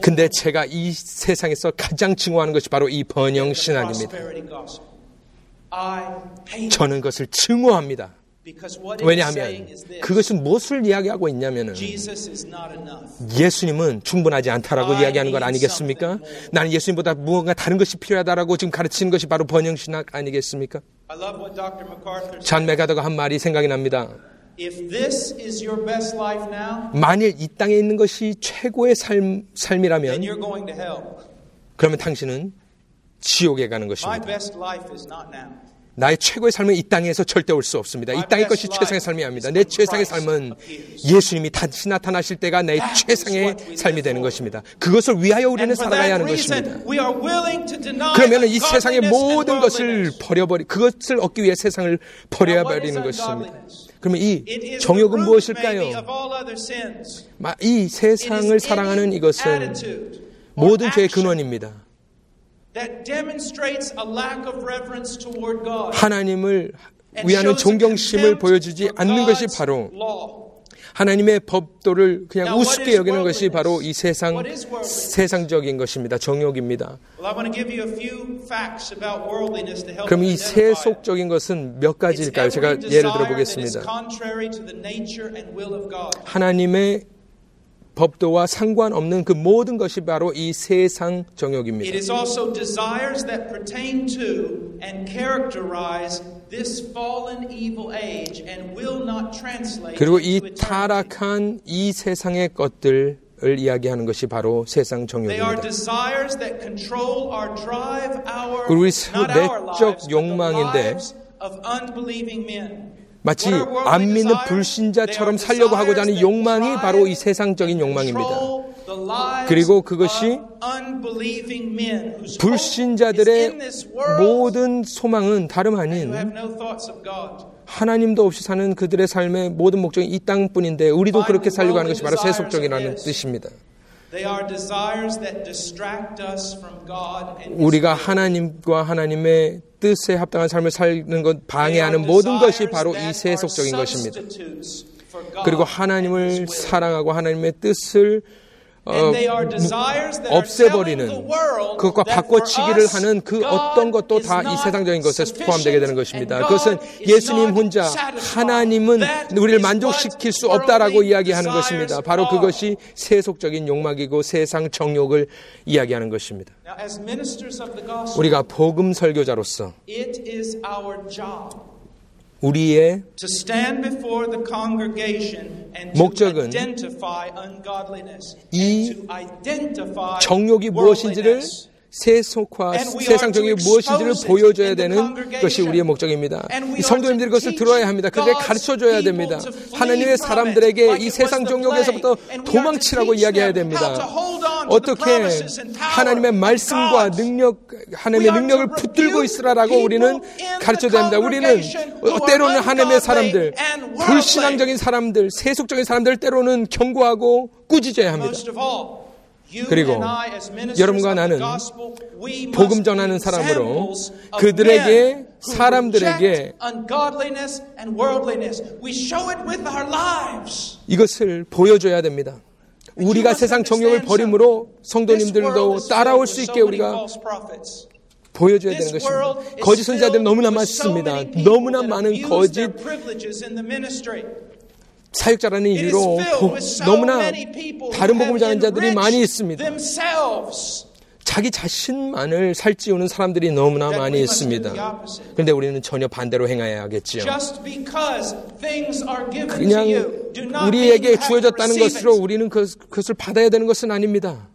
근데 제가 이 세상에서 가장 증오하는 것이 바로 이 번영 신학입니다. 저는 그것을 증오합니다. 왜냐하면 그것은 무엇을 이야기하고 있냐면은 예수님은 충분하지 않다라고 이야기하는 것 아니겠습니까? 나는 예수님보다 무언가 다른 것이 필요하다라고 지금 가르치는 것이 바로 번영 신학 아니겠습니까? 잔 메가더가 한 말이 생각이 납니다. 만일 이 땅에 있는 것이 최고의 삶, 삶이라면 그러면 당신은 지옥에 가는 것입니다. 나의 최고의 삶은 이 땅에서 절대 올 수 없습니다. 이 땅의 것이 최상의 삶이 아닙니다. 내 최상의 삶은 예수님이 다시 나타나실 때가 내 최상의 삶이 되는 것입니다. 그것을 위하여 우리는 살아가야 하는 것입니다. 그러면 이 세상의 모든 것을 버려버리, 그것을 얻기 위해 세상을 버려야 버리는 것입니다. 그러면 이 정욕은 무엇일까요? 이 세상을 사랑하는 이것은 모든 죄의 근원입니다. 하나님을 위하는 존경심을 보여주지 않는 것이 바로 하나님의 법도를 그냥 우습게 여기는 것이 바로 이 세상 세상적인 것입니다. 정욕입니다. 그럼 이 세속적인 것은 몇 가지일까요? 제가 예를 들어 보겠습니다. 하나님의 법도와 상관없는 그 모든 것이 바로 이 세상 정욕입니다. It is also desires that pertain to and characterize this fallen evil age and will not translate 그리고 이 타락한 이 세상의 것들 을 이야기하는 것이 바로 세상 정욕입니다. 그리고 우리 내적 욕망인데 마치 안 믿는 불신자처럼 살려고 하고자 하는 욕망이 바로 이 세상적인 욕망입니다. 그리고 그것이 불신자들의 모든 소망은 다름 아닌 하나님도 없이 사는 그들의 삶의 모든 목적이 이 땅뿐인데 우리도 그렇게 살려고 하는 것이 바로 세속적이라는 뜻입니다. 우리가 하나님과 하나님의 뜻에 합당한 삶을 살는 것 방해하는 모든 것이 바로 이 세속적인 것입니다. 그리고 하나님을 사랑하고 하나님의 뜻을 어, 없애버리는 그것과 바꿔치기를 하는 그 어떤 것도 다 이 세상적인 것에 포함되게 되는 것입니다. 그것은 예수님 혼자 하나님은 우리를 만족시킬 수 없다라고 이야기하는 것입니다. 바로 그것이 세속적인 욕망이고 세상 정욕을 이야기하는 것입니다. 우리가 복음 설교자로서 우리의 목적은 이 정욕이 무엇인지를 세속화, 세상적인 무엇인지를 보여줘야 되는 것이 우리의 목적입니다. 성도님들이 그것을 들어야 합니다. 그들에 가르쳐 줘야 됩니다. 하나님의 사람들에게 이 세상 정욕에서부터 도망치라고 이야기해야 됩니다. 어떻게 하나님의 말씀과 능력, 하나님의 능력을 붙들고 있으라라고 우리는 가르쳐 야 됩니다. 우리는 때로는 하나님의 사람들, 불신앙적인 사람들, 세속적인 사람들 때로는 경고하고 꾸짖어야 합니다. 그리고 여러분과 나는 복음 전하는 사람으로 그들에게 사람들에게 이것을 보여줘야 됩니다. 우리가 세상 정욕을 버림으로 성도님들도 따라올 수 있게 우리가 보여줘야 되는 것입니다. 거짓 선자들이 너무나 많습니다. 너무나 많은 거짓 사역자라는 이유로 너무나 다른 복음을 전하는 자들이 많이 있습니다. 자기 자신만을 살찌우는 사람들이 너무나 많이 있습니다. 그런데 우리는 전혀 반대로 행해야겠지요. 그냥 우리에게 주어졌다는 것으로 우리는 그, 그것을 받아야 되는 것은 아닙니다.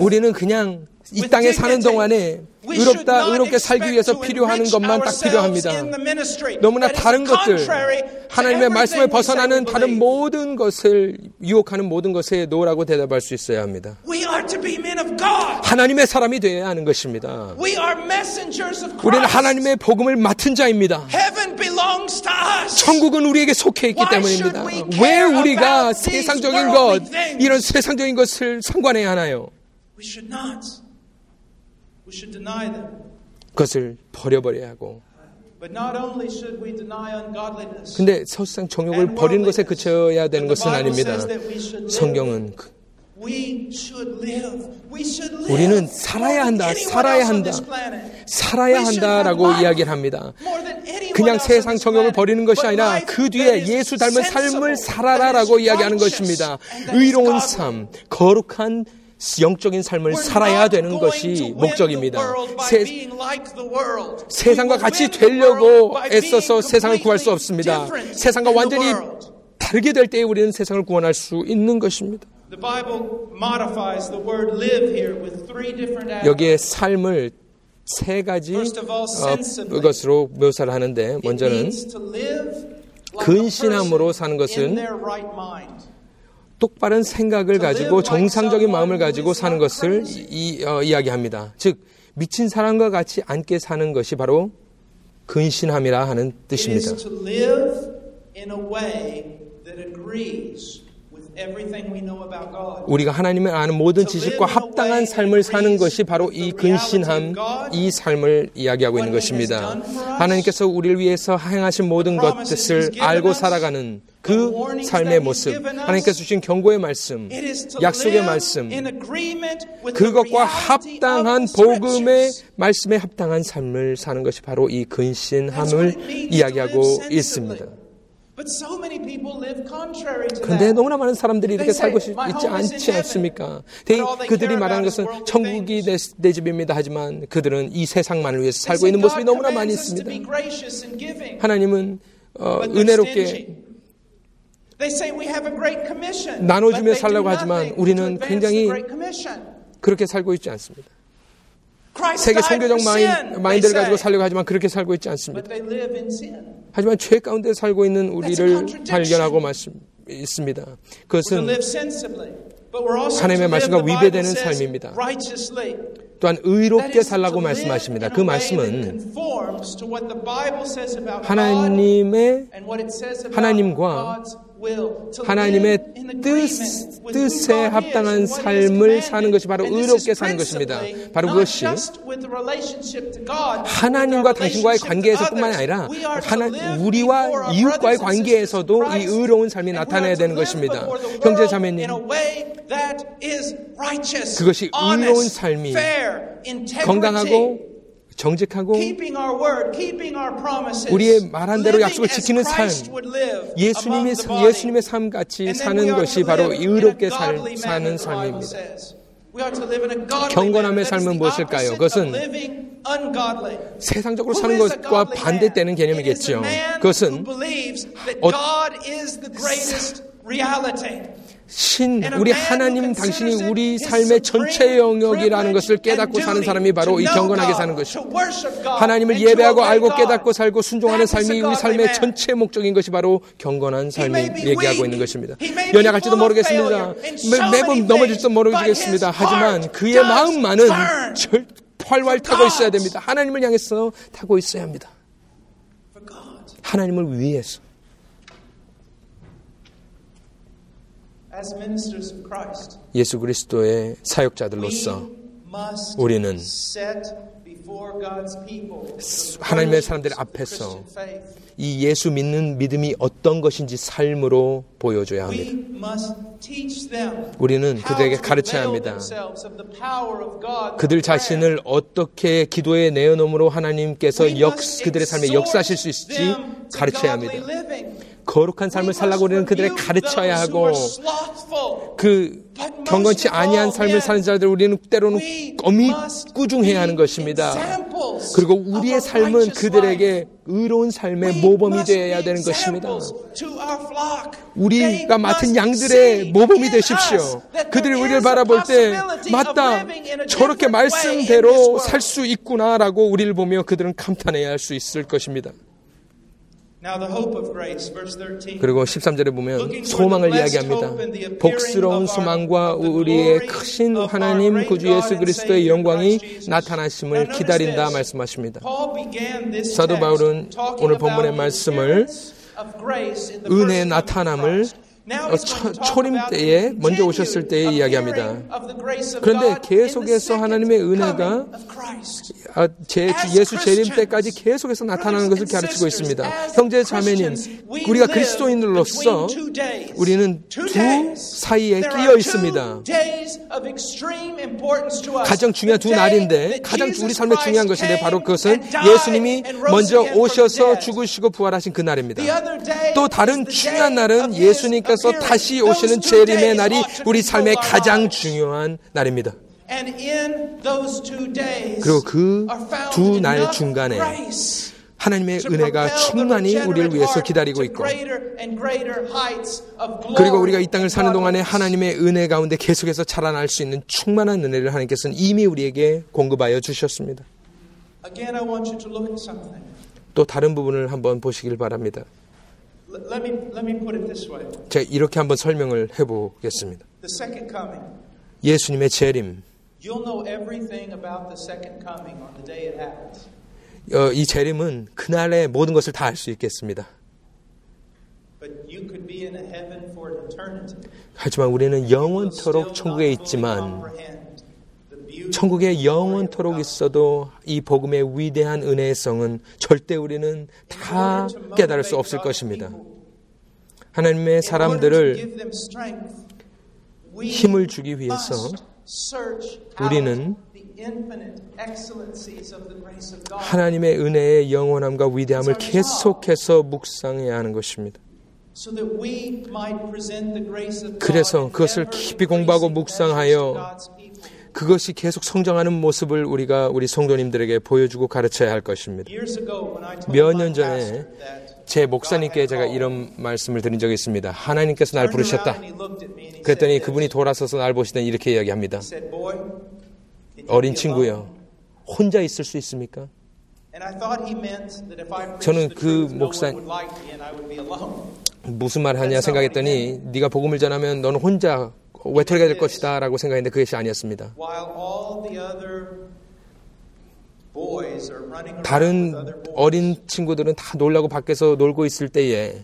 우리는 그냥 이 땅에 사는 동안에 의롭다, 의롭게 살기 위해서 필요한 것만 딱 필요합니다. 너무나 다른 것들, 하나님의 말씀을 벗어나는 다른 모든 것을 유혹하는 모든 것에 노라고 대답할 수 있어야 합니다. 하나님의 사람이 되어야 하는 것입니다. 우리는 하나님의 복음을 맡은 자입니다. 천국은 우리에게 속해 있기 때문입니다. 왜 우리가 세상적인 것, 이런 세상적인 것을 상관해야 하나요? 그것을 버려버려야 하고. 근데 서상 정욕을 버리는 것에 그쳐야 되는 것은 아닙니다. 성경은 그 우리는 살아야 한다, 살아야 한다, 살아야 한다라고 이야기를 합니다. 그냥 세상 정욕을 버리는 것이 아니라 그 뒤에 예수 닮은 삶을 살아라라고 이야기하는 것입니다. 의로운 삶, 거룩한 영적인 삶을 살아야 되는 것이 목적입니다. 세, 상과 같이 되려고 애써서 세상을 구할 수 없습니다. 세상과 완전히 다르게 될 때에 우리는 세상을 구원할 수 있는 것입니다. 여기에 삶을 세 가지 어, 것으로 묘사를 하는데 먼저는 근신함으로 사는 것은 똑바른 생각을 가지고 정상적인 마음을 가지고 사는 것을 이, 어, 이야기합니다. 즉 미친 사람과 같이 앉게 사는 것이 바로 근신함이라 하는 뜻입니다. 우리가 하나님을 아는 모든 지식과 합당한 삶을 사는 것이 바로 이 근신함, 이 삶을 이야기하고 있는 것입니다. 하나님께서 우리를 위해서 행하신 모든 것을 알고 살아가는 그 삶의 모습, 하나님께서 주신 경고의 말씀, 약속의 말씀, 그것과 합당한 복음의 말씀에 합당한 삶을 사는 것이 바로 이 근신함을 이야기하고 있습니다. 그런데 너무나 많은 사람들이 이렇게 살고 있지 않지 않습니까? 그들이 말하는 것은 천국이 내, 내 집입니다. 하지만 그들은 이 세상만을 위해서 살고 있는 모습이 너무나 많이 있습니다. 하나님은 어, 은혜롭게 나눠주며 살라고 하지만 우리는 굉장히 그렇게 살고 있지 않습니다. 세계 성교적 마인, 드를 가지고 살려고 하지만 그렇게 살고 있지 않습니다. 하지만 죄 가운데 살고 있는 우리를 발견하고 있습니다. 그것은 하나님의 말씀과 위배되는 삶입니다. 또한 의롭게 살라고 말씀하십니다. 그 말씀은 하나님의 하나님과 하나님의 뜻, 뜻에 합당한 삶을 사는 것이 바로 의롭게 사는 것입니다. 바로 그것이 하나님과 당신과의 관계에서뿐만 아니라 하나, 우리와 이웃과의 관계에서도 이 의로운 삶이 나타나야 되는 것입니다. 형제 자매님, 그것이 의로운 삶이 건강하고 정직하고 우리의 말한 대로 약속을 지키는 삶, 예수님의, 예수님의 삶 같이 사는 것이 바로 의롭게 살, 사는 삶입니다. 경건함의 삶은 무엇일까요? 그것은 세상적으로 사는 것과 반대되는 개념이겠죠. 그것은 어, 신, 우리 하나님 당신이 우리 삶의 전체 영역이라는 것을 깨닫고 사는 사람이 바로 이 경건하게 사는 것이죠. 하나님을 예배하고 알고 깨닫고 살고 순종하는 삶이 우리 삶의 전체 목적인 것이 바로 경건한 삶이 얘기하고 있는 것입니다. 연약할지도 모르겠습니다. 매, 번 넘어질지도 모르겠습니다. 하지만 그의 마음만은 절, 활활 타고 있어야 됩니다. 하나님을 향해서 타고 있어야 합니다. 하나님을 위해서. 예수 그리스도의 사역자들로서 우리는 하나님의 사람들 앞에서 이 예수 믿는 믿음이 어떤 것인지 삶으로 보여줘야 합니다. 우리는 그들에게 가르쳐야 합니다. 그들 자신을 어떻게 기도의 내어놓음으로 하나님께서 역, 그들의 삶에 역사하실 수 있을지 가르쳐야 합니다. 거룩한 삶을 살라고 우리는 그들에 가르쳐야 하고 그 경건치 아니한 삶을 사는 자들 우리는 때로는 어미 꾸중해야 하는 것입니다. 그리고 우리의 삶은 그들에게 의로운 삶의 모범이 되어야 되는 것입니다. 우리가 맡은 양들의 모범이 되십시오. 그들이 우리를 바라볼 때 맞다 저렇게 말씀대로 살 수 있구나라고 우리를 보며 그들은 감탄해야 할 수 있을 것입니다. 그리고 13절에 보면 소망을 이야기합니다. 복스러운 소망과 우리의 크신 하나님 구주 예수 그리스도의 영광이 나타나심을 기다린다 말씀하십니다. 사도 바울은 오늘 본문의 말씀을 은혜의 나타남을 어, 초 림 때에 먼저 오셨을 때에 이야기합니다. 그런데 계속해서 하나님의 은혜가 아, 제, 예수 재림 때까지 계속해서 나타나는 것을 가르치고 있습니다. 형제 자매님, 우리가 그리스도인들로서 우리는 두 사이에 끼어 있습니다. 가장 중요한 두 날인데 가장 우리 삶에 중요한 것인데 바로 그것은 예수님이 먼저 오셔서 죽으시고 부활하신 그 날입니다. 또 다른 중요한 날은 예수님께서 오셔서 다시 오시는 재림의 날이 우리 삶의 가장 중요한 날입니다. 그리고 그 두 날 중간에 하나님의 은혜가 충만히 우리를 위해서 기다리고 있고 그리고 우리가 이 땅을 사는 동안에 하나님의 은혜 가운데 계속해서 자라날 수 있는 충만한 은혜를 하나님께서는 이미 우리에게 공급하여 주셨습니다. 또 다른 부분을 한번 보시길 바랍니다. Let me, let me put it this way. 제가 이렇게 한번 설명을 해보겠습니다. The second coming. 예수님의 재림. You'll know everything about the second coming on the day it happens. 어, 이 재림은 그날의 모든 것을 다 알 수 있겠습니다. 하지만 우리는 영원토록 천국에 있지만 천국에 영원토록 있어도 이 복음의 위대한 은혜성은 절대 우리는 다 깨달을 수 없을 것입니다. 하나님의 사람들을 힘을 주기 위해서 우리는 하나님의 은혜의 영원함과 위대함을 계속해서 묵상해야 하는 것입니다. 그래서 그것을 깊이 공부하고 묵상하여 그것이 계속 성장하는 모습을 우리가 우리 성도님들에게 보여주고 가르쳐야 할 것입니다. 몇 년 전에 제 목사님께 제가 이런 말씀을 드린 적이 있습니다. 하나님께서 날 부르셨다. 그랬더니 그분이 돌아서서 날 보시더니 이렇게 이야기합니다. 어린 친구요. 혼자 있을 수 있습니까? 저는 그 목사 무슨 말 하냐 생각했더니 네가 복음을 전하면 너는 혼자 외톨이가 될 것이다 라고 생각했는데 그것이 아니었습니다. 다른 어린 친구들은 다 놀라고 밖에서 놀고 있을 때에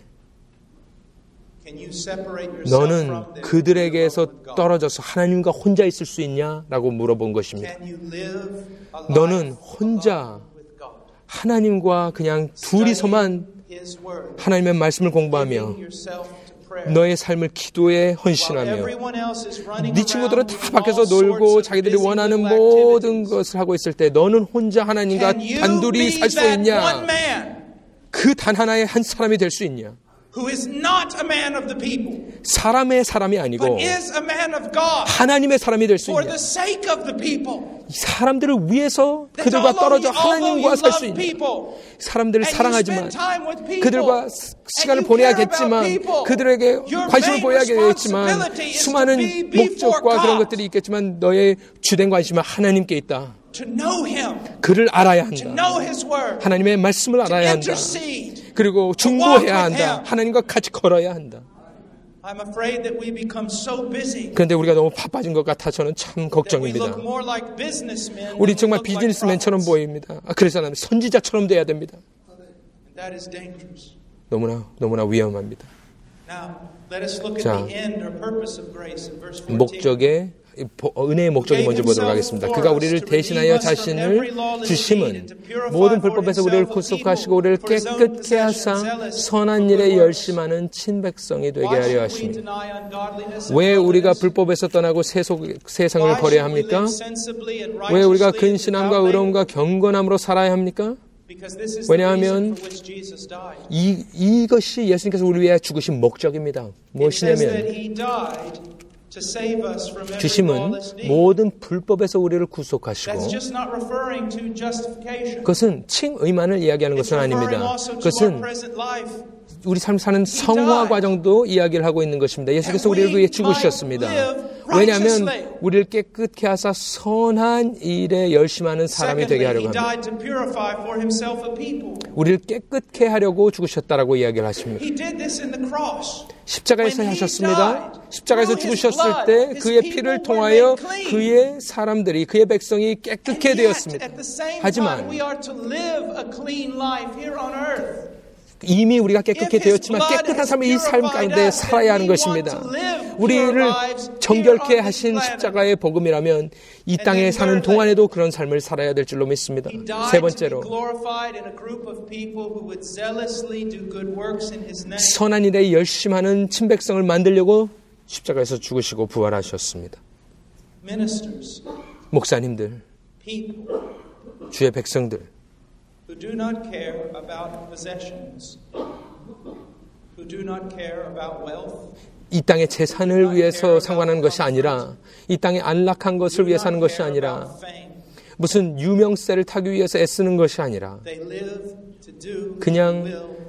너는 그들에게서 떨어져서 하나님과 혼자 있을 수 있냐 라고 물어본 것입니다. 너는 혼자 하나님과 그냥 둘이서만 하나님의 말씀을 공부하며 너의 삶을 기도에 헌신하며 네 친구들은 다 밖에서 놀고 자기들이 원하는 모든 것을 하고 있을 때 너는 혼자 하나님과 단둘이 살 수 있냐? 그 단 하나의 한 사람이 될 수 있냐? Who is not a man of the people, 사람의 사람이 아니고 but is a man of God 하나님의 사람이 될수 for 있냐? the sake of the people. 사람들을 위해서 그들과 떨어져 하나님과 살수 people, 사람들을 사랑하지만 그들과 스- 시간을 보내야겠지만 그들에게 관심을 보여야겠지만 수많은 목적과 그런. 것들이 있겠지만 너의 주된 관심은 하나님께 있다. To know Him, 그를 알아야 to 한다. know His Word, 하나님의 말씀을 to 알아야 한다. intercede. 그리고 중보해야 한다. 하나님과 같이 걸어야 한다. I'm afraid that we become so busy. 그런데 우리가 너무 바빠진 것 같아 저는 참 걱정입니다. look more like businessmen 우리 정말 비즈니스맨처럼. 보입니다. 아, 그러잖아요. 선지자처럼 돼야 됩니다. That is dangerous. 너무나 너무나 위험합니다. Now, let us look at 자, the end or purpose of grace in verse 14. 목적의 은혜의 목적을 먼저 보도록 하겠습니다. 그가 우리를 대신하여 자신을 주심은 모든 불법에서 우리를 구속하시고 우리를 깨끗게 하사 선한 일에 열심하는 친백성이 되게 하려 하십니다. 왜 우리가? 불법에서 떠나고 세속, 세상을 버려야 합니까? 왜 우리가 근신함과 의로움과 경건함으로 살아야 합니까? Because this is the 왜냐하면 reason for which Jesus died. 이, 이것이 예수님께서 우리 위해 죽으신 목적입니다. 무엇이냐면 주심은. 모든 불법에서 우리를 구속하시고. 그것은 칭의만을 이야기하는 것은 아닙니다. 그것은. 우리 삶 사는 성화 과정도 이야기를 하고 있는 것입니다. 예수께서 우리를 위해 죽으셨습니다. 왜냐하면. 우리를 깨끗게 하사 선한 일에 열심하는 사람이 되게 하려고 he 합니다. 우리를 깨끗게 하려고 죽으셨다라고 이야기를 하십니다. He did this in the cross. 십자가에서 하셨습니다. 십자가에서 죽으셨을 때 그의 피를 통하여. 그의 사람들이 그의 백성이 yet, 되었습니다. 하지만 이미 우리가 깨끗게 되었지만 깨끗한 삶을 이삶 purified 가운데 살아야 하는 것입니다. 우리를 정결케 하신. 십자가의 복음이라면 이 땅에 사는 동안에도 그런 삶을 살아야 될 줄로 믿습니다. 세 번째로. 선한 일에 열심하는 친백성을 만들려고 십자가에서 죽으시고 부활하셨습니다. 목사님들, 주의 백성들, do not care about possessions, who do not care about wealth, 이 땅의 재산을 위해서 상관하는 것이 아니라 이 땅의 안락한 것을 위해서 하는 것이 아니라. 무슨 유명세를 타기 위해서 애쓰는 것이 아니라 They live to do 그냥.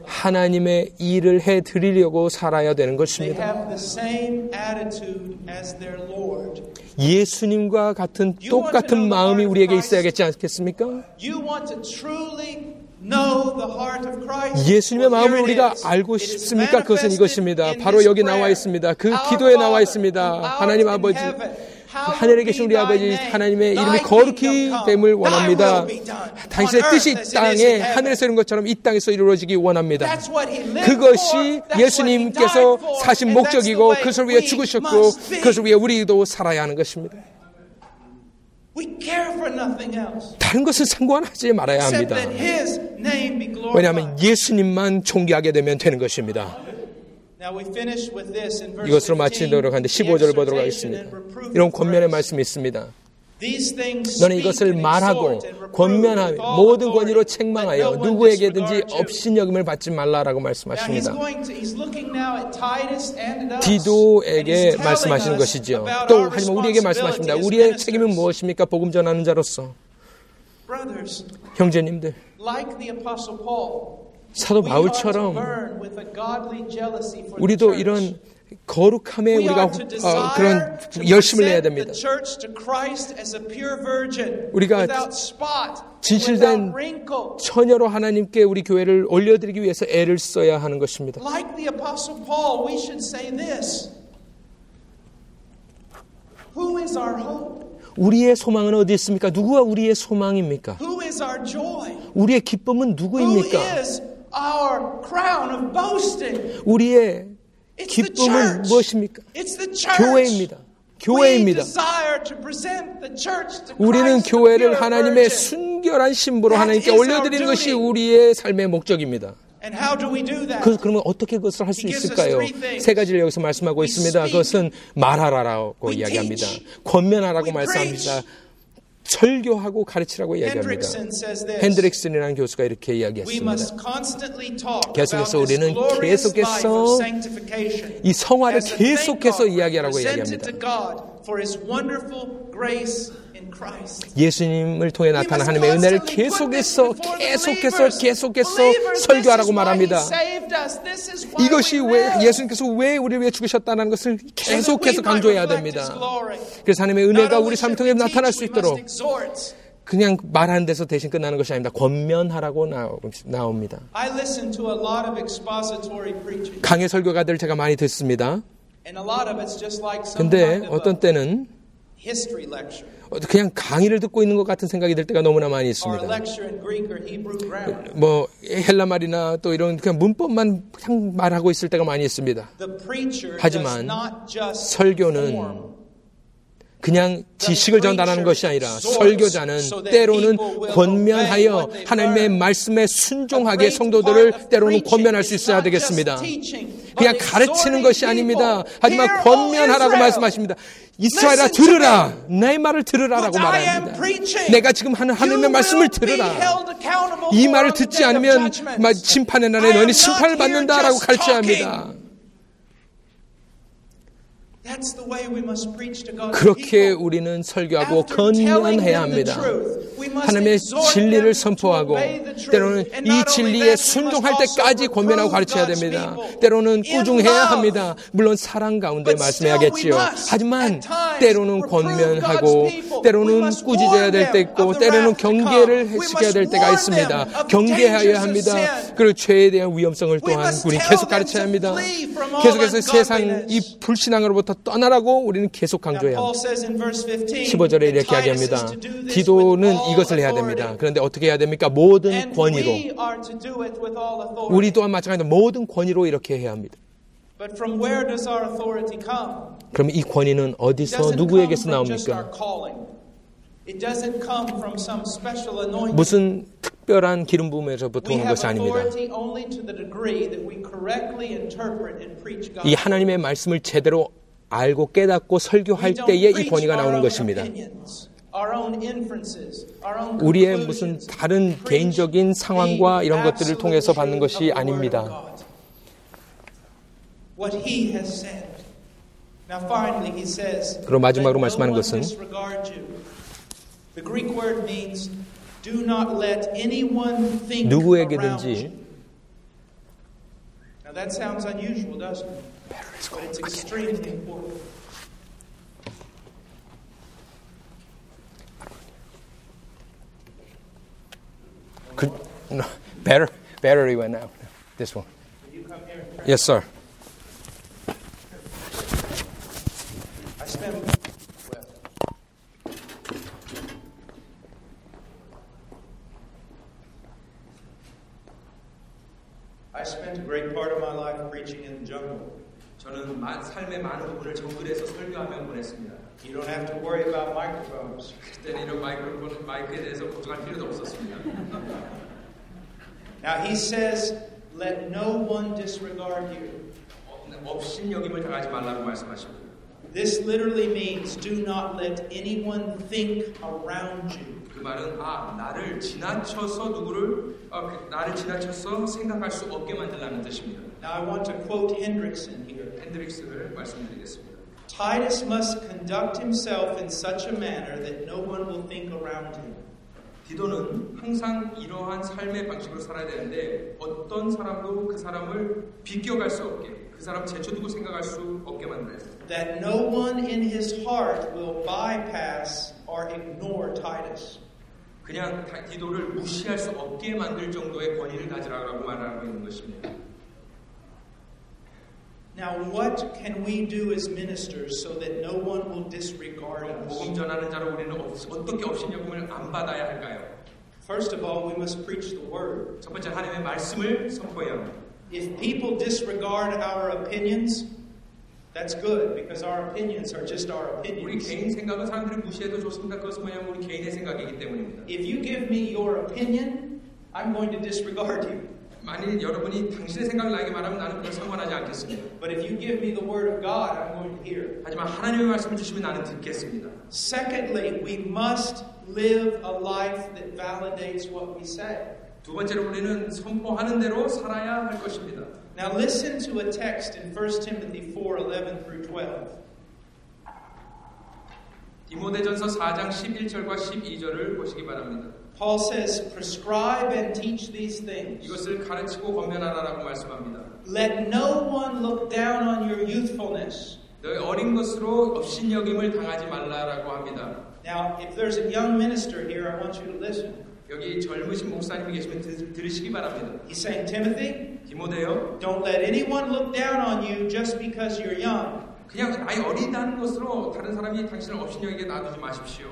하나님의 일을 해 드리려고 살아야 되는 They 것입니다. have the same attitude as their Lord. 예수님과 같은 똑같은 마음이 우리에게 있어야겠지 않겠습니까? You want to truly know the heart of Christ. 예수님의 마음을 우리가. 알고 싶습니까? 그것은 이것입니다. 바로 여기. 나와 있습니다. 그 기도에 나와 있습니다. 하나님 아버지, 하늘에 계신 우리 아버지. 하나님의 이름이 거룩히 됨을. 원합니다. 당신의 뜻이 땅에. 하늘에서 이룬 것처럼 이 땅에서 이루어지기 원합니다. 그것이 예수님께서. 사신 목적이고 그것을 위해 죽으셨고. 그것을 위해 우리도 살아야 하는 것입니다. 다른 것은 상관하지 말아야 합니다. 왜냐하면 예수님만 존귀하게 되면 되는 것입니다. 이것으로 15, 마치도록 하는데 the 15절을 보도록 하겠습니다. 이런 권면의. 말씀이 있습니다. These things 너는 이것을 말하고 권면하며 모든. 권위로 책망하여 누구에게든지. 업신여김을 받지 말라라고 말씀하십니다. 디도에게 말씀하시는 about 또 하지만 우리에게 말씀하십니다. 우리의. 책임은 무엇입니까? 복음 전하는 자로서 Brothers, 형제님들 사도 바울처럼 우리도. 이런 거룩함에 우리가 어, 그런 열심을 내야 됩니다. the church to Christ as a pure virgin, 우리가 without spot, 진실된 without wrinkle. 처녀로 하나님께 우리 교회를 올려드리기 위해서 애를 써야 하는 것입니다. Like the apostle Paul, we should say this. Who is our hope? 우리의 소망은 어디 있습니까? 누구가 우리의 소망입니까? Who is our joy? 우리의 기쁨은 누구입니까? Is our crown of boasting? 우리의 It's the 기쁨은 church. 무엇입니까? It's the church. 교회입니다. 교회입니다. desire to present the church to 우리는 교회를 하나님의. 순결한 신부로 하나님께 올려드리는 것이. 우리의 삶의 목적입니다. And how do we do that? 그, 그러면 어떻게 그것을 할 수 있을까요? 세 가지를 여기서 말씀하고 있습니다. 그것은 말하라라고 이야기합니다. 권면하라고 말씀합니다. 설교하고 가르치라고 이야기합니다. Hendrickson says this. 핸드릭슨이라는 교수가 이렇게 We 이야기했습니다. must constantly talk 계속해서 우리는 계속해서 이 성화를 계속해서 God 이야기하라고 이야기합니다. 예수님을 통해 나타난 하나님의 은혜를 계속해서 계속해서. 계속해서 설교하라고 말합니다. 이것이 왜. 예수님께서 왜 우리를 위해 죽으셨다는 것을 계속해서 강조해야 됩니다. 그래서 하나님의 은혜가 우리 삶 should 통해 나타날 수 있도록. 그냥 말하는 데서 대신 끝나는 것이 아닙니다. 권면하라고 나옵니다. I listen to a lot of expository preaching, 강의 설교가들 제가 많이 듣습니다. and a lot of it's just like some 근데 어떤 때는 그냥 강의를 듣고 있는 것 같은 생각이 들 때가 너무나 많이 or a 있습니다. lecture in Greek or Hebrew grammar. 뭐 헬라 말이나 또 이런 그냥 문법만 그냥 말하고 있을 때가 많이 있습니다. The preacher does 하지만 not just 설교는 form. 그냥 지식을 전달하는 것이 아니라 설교자는 때로는 권면하여 하나님의 말씀에 순종하게 성도들을 때로는 권면할 수 있어야 되겠습니다. 그냥 가르치는 것이 아닙니다. 하지만 권면하라고 말씀하십니다. 이스라엘아 들으라. 내 말을 들으라라고 말합니다. 내가 지금 하는 하나님의 말씀을 들으라. 이 말을 듣지 않으면 마- 심판의 날에 너희는 심판을 받는다라고 가르쳐야 합니다. That's the way we must preach to God's 그렇게. 우리는 설교하고 the 합니다. truth, we must 하나님의 진리를 선포하고. 때로는 이 진리에 순종할 때까지 권면하고 가르쳐야 됩니다. 때로는 꾸중해야. 합니다. 물론 사랑 가운데 말씀해야겠지요. 하지만 때로는 권면하고 때로는 꾸짖어야 될 때 있고 때로는 경계를 해시켜야 될 때가 있습니다. of 합니다. 그리고 죄에 대한 위험성을 또한 우리 계속 가르쳐야 합니다. 계속해서 세상. 이 불신앙으로부터 떠나라고 우리는 계속 강조해야 Paul 합니다. says in verse 15 15절에 that 이렇게 이야기합니다. all 이것을 해야. 됩니다. 그런데 어떻게 해야 됩니까? 모든 권위로. 우리 또한 마찬가지로 모든 권위로 이렇게 해야 합니다. But from where does our authority come? 그럼 이 권위는 어디서 누구에게서 나옵니까? 무슨 특별한 기름 부음에서부터 오는 것이 아닙니다. 이 하나님의 말씀을 제대로 알고 깨닫고 설교할 때에 이 권위가 our 나오는 own 것입니다. 우리의 무슨. 다른 개인적인 상황과 이런 것들을 통해서 받는 것이 아닙니다. 그리고 마지막으로 "Let no 말씀하는 것은 disregard you." The Greek word means do not let anyone think around 누구에게든지. Now that sounds unusual, doesn't it? But it's extremely important. 그, no, better, battery went out. This one. Will you come here and pray? Yes, sir. I spent well. I spent a great part of my life preaching in the jungle. 저는 마- 삶의 많은 부분을 정글에서 설교하며 보냈습니다. You don't have to worry about microphones. 그때는 이런 마이크로폰 마이크에 대해서 걱정할 필요도 없었습니다. Now he says, "Let no one disregard you." 업신여김을 당하지 말라고 말씀하십니다. This literally means do not let anyone think around you. 그 말은 아 나를 지나쳐서 누구를 어, 그, 나를 지나쳐서 생각할 수 없게 만들라는 뜻입니다. Now I want to quote Hendrickson here. 핸드릭스를 말씀드리겠습니다. Titus must conduct himself in such a manner that no one will think around him. 디도는 항상 이러한 삶의 방식으로 살아야 되는데 어떤 사람도 그 사람을 비껴갈 수 없게 그 사람 제쳐두고 생각할 수 없게 만들어야 돼요. That no one in his heart will bypass or ignore Titus. 그냥 다- 디도를 무시할 수 없게 만들 정도의 권위를 가지라고 말하고 있는 것입니다. Now, what can we do as ministers so that no one will disregard us? 복음 전하는 자로 우리는 어- 어떻게 업신여금을 안 받아야 할까요? First of all, we must preach the word. 첫 번째 하나님의 말씀을 선포해야 합니다. If people disregard our opinions, that's good because our opinions are just our 우리 opinions. 개인 생각은 사람들이 무시해도 좋습니다. 그것은 뭐냐면 우리 개인의 생각이기 때문입니다. If you give me your opinion, I'm going to disregard you. 만일 여러분이 당신의 생각을 나에게 말하면 나는 그걸 상관하지 않겠습니다. But if you give me the word of God, I'm going to hear. 하지만 하나님의 말씀을 주시면 나는 듣겠습니다. Secondly, we must live a life that validates what we say. 두 번째로 우리는 선포하는 대로 살아야 할 것입니다. Now listen to a text in 1 Timothy 4:11 through 12. 디모데전서 4장 11절과 12절을 보시기 바랍니다. Paul says, "Prescribe and teach these things. 이것을 가르치고 권면하라라고 말씀합니다. Let no one look down on your youthfulness." 너희 어린 것으로 업신여김을 당하지 말라라고 합니다. Now, if there's a young minister here, I want you to listen. 여기 젊으신 목사님이 계시면 들, 들으시기 바랍니다. He's saying, "Timothy, 디모데요. don't let anyone look down on you just because you're young." 그냥 나이 어리다는 것으로 다른 사람이 당신을 업신여기게 놔두지 마십시오.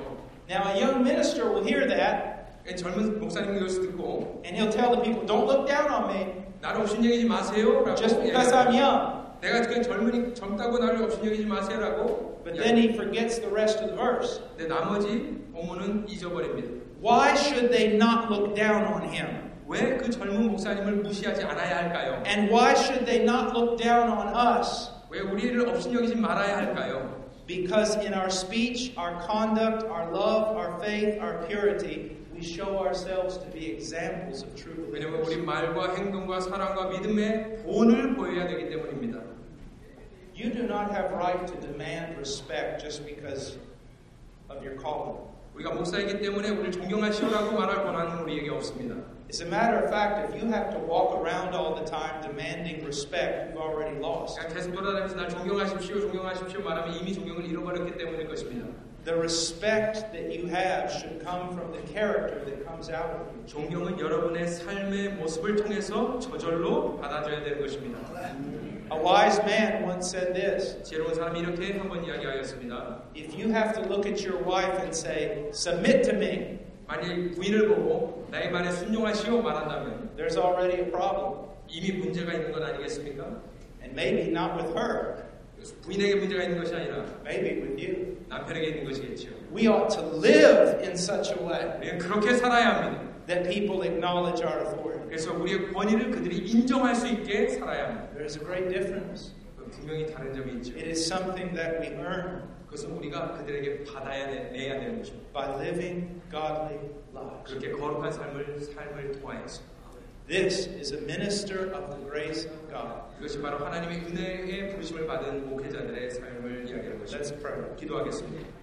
Now, a young minister will hear that 젊은 목사님이 이것을 듣고 and he'll tell the people, "Don't look down on me 나를 업신여기지 마세요라고 just because I'm young." 내가 그냥 젊으니 젊다고 나를 업신여기지 마세요라고 But then he forgets the rest of the verse. 근데 나머지 본문은 잊어버립니다. Why should they not look down on him? 왜 그 젊은 목사님을 무시하지 않아야 할까요? And why should they not look down on us? 왜 우리를 업신여기지 말아야 할까요? Because in our speech, our conduct, our love, our faith, our purity, we show ourselves to be examples of true 왜냐하면 우리 believers. 말과 행동과 사랑과 믿음의 본을 보여야 되기 때문입니다. You do not have right to demand respect just because of your calling. 우리가 목사이기 때문에 우리를 존경하시오라고 말할 권한은 우리에게 없습니다. As a matter of fact, if you have to walk around all the time demanding respect, you've already lost. 그냥 계속 돌아다니면서 날 존경하십시오, 존경하십시오 말하면 이미 존경을 잃어버렸기 때문일 것입니다. The respect that you have should come from the character that comes out of you. 존경은 여러분의 삶의 모습을 통해서 저절로 받아줘야 되는 것입니다. A wise man once said this 지혜로운 사람이 이렇게 한번 이야기하였습니다. If you have to look at your wife and say, Submit to me, 만일 부인을 보고 나의 말에 순종하시오 말한다면 there's already a problem. 이미 문제가 있는 건 아니겠습니까? And maybe not with her, 부인에게 문제가 있는 것이 아니라 maybe with you. 남편에게 있는 것이겠죠. We ought to live in such a way 우리는 그렇게 살아야 합니다. that people acknowledge our authority. 그래서 우리의 권위를 그들이 인정할 수 있게 살아야 합니다. There's a great difference. 분명히 다른 점이 있죠. It is something that we earn 그것은 우리가 그들에게 받아야 돼, 내야 되는 것입니다. by living godly lives. 그렇게 거룩한 삶을 삶을 통하여서 This is a minister of the grace of God. 이것이 바로 하나님의 은혜의 부르심을 받은 목회자들의 삶을 이야기하는 것입니다. Let's pray. 기도하겠습니다.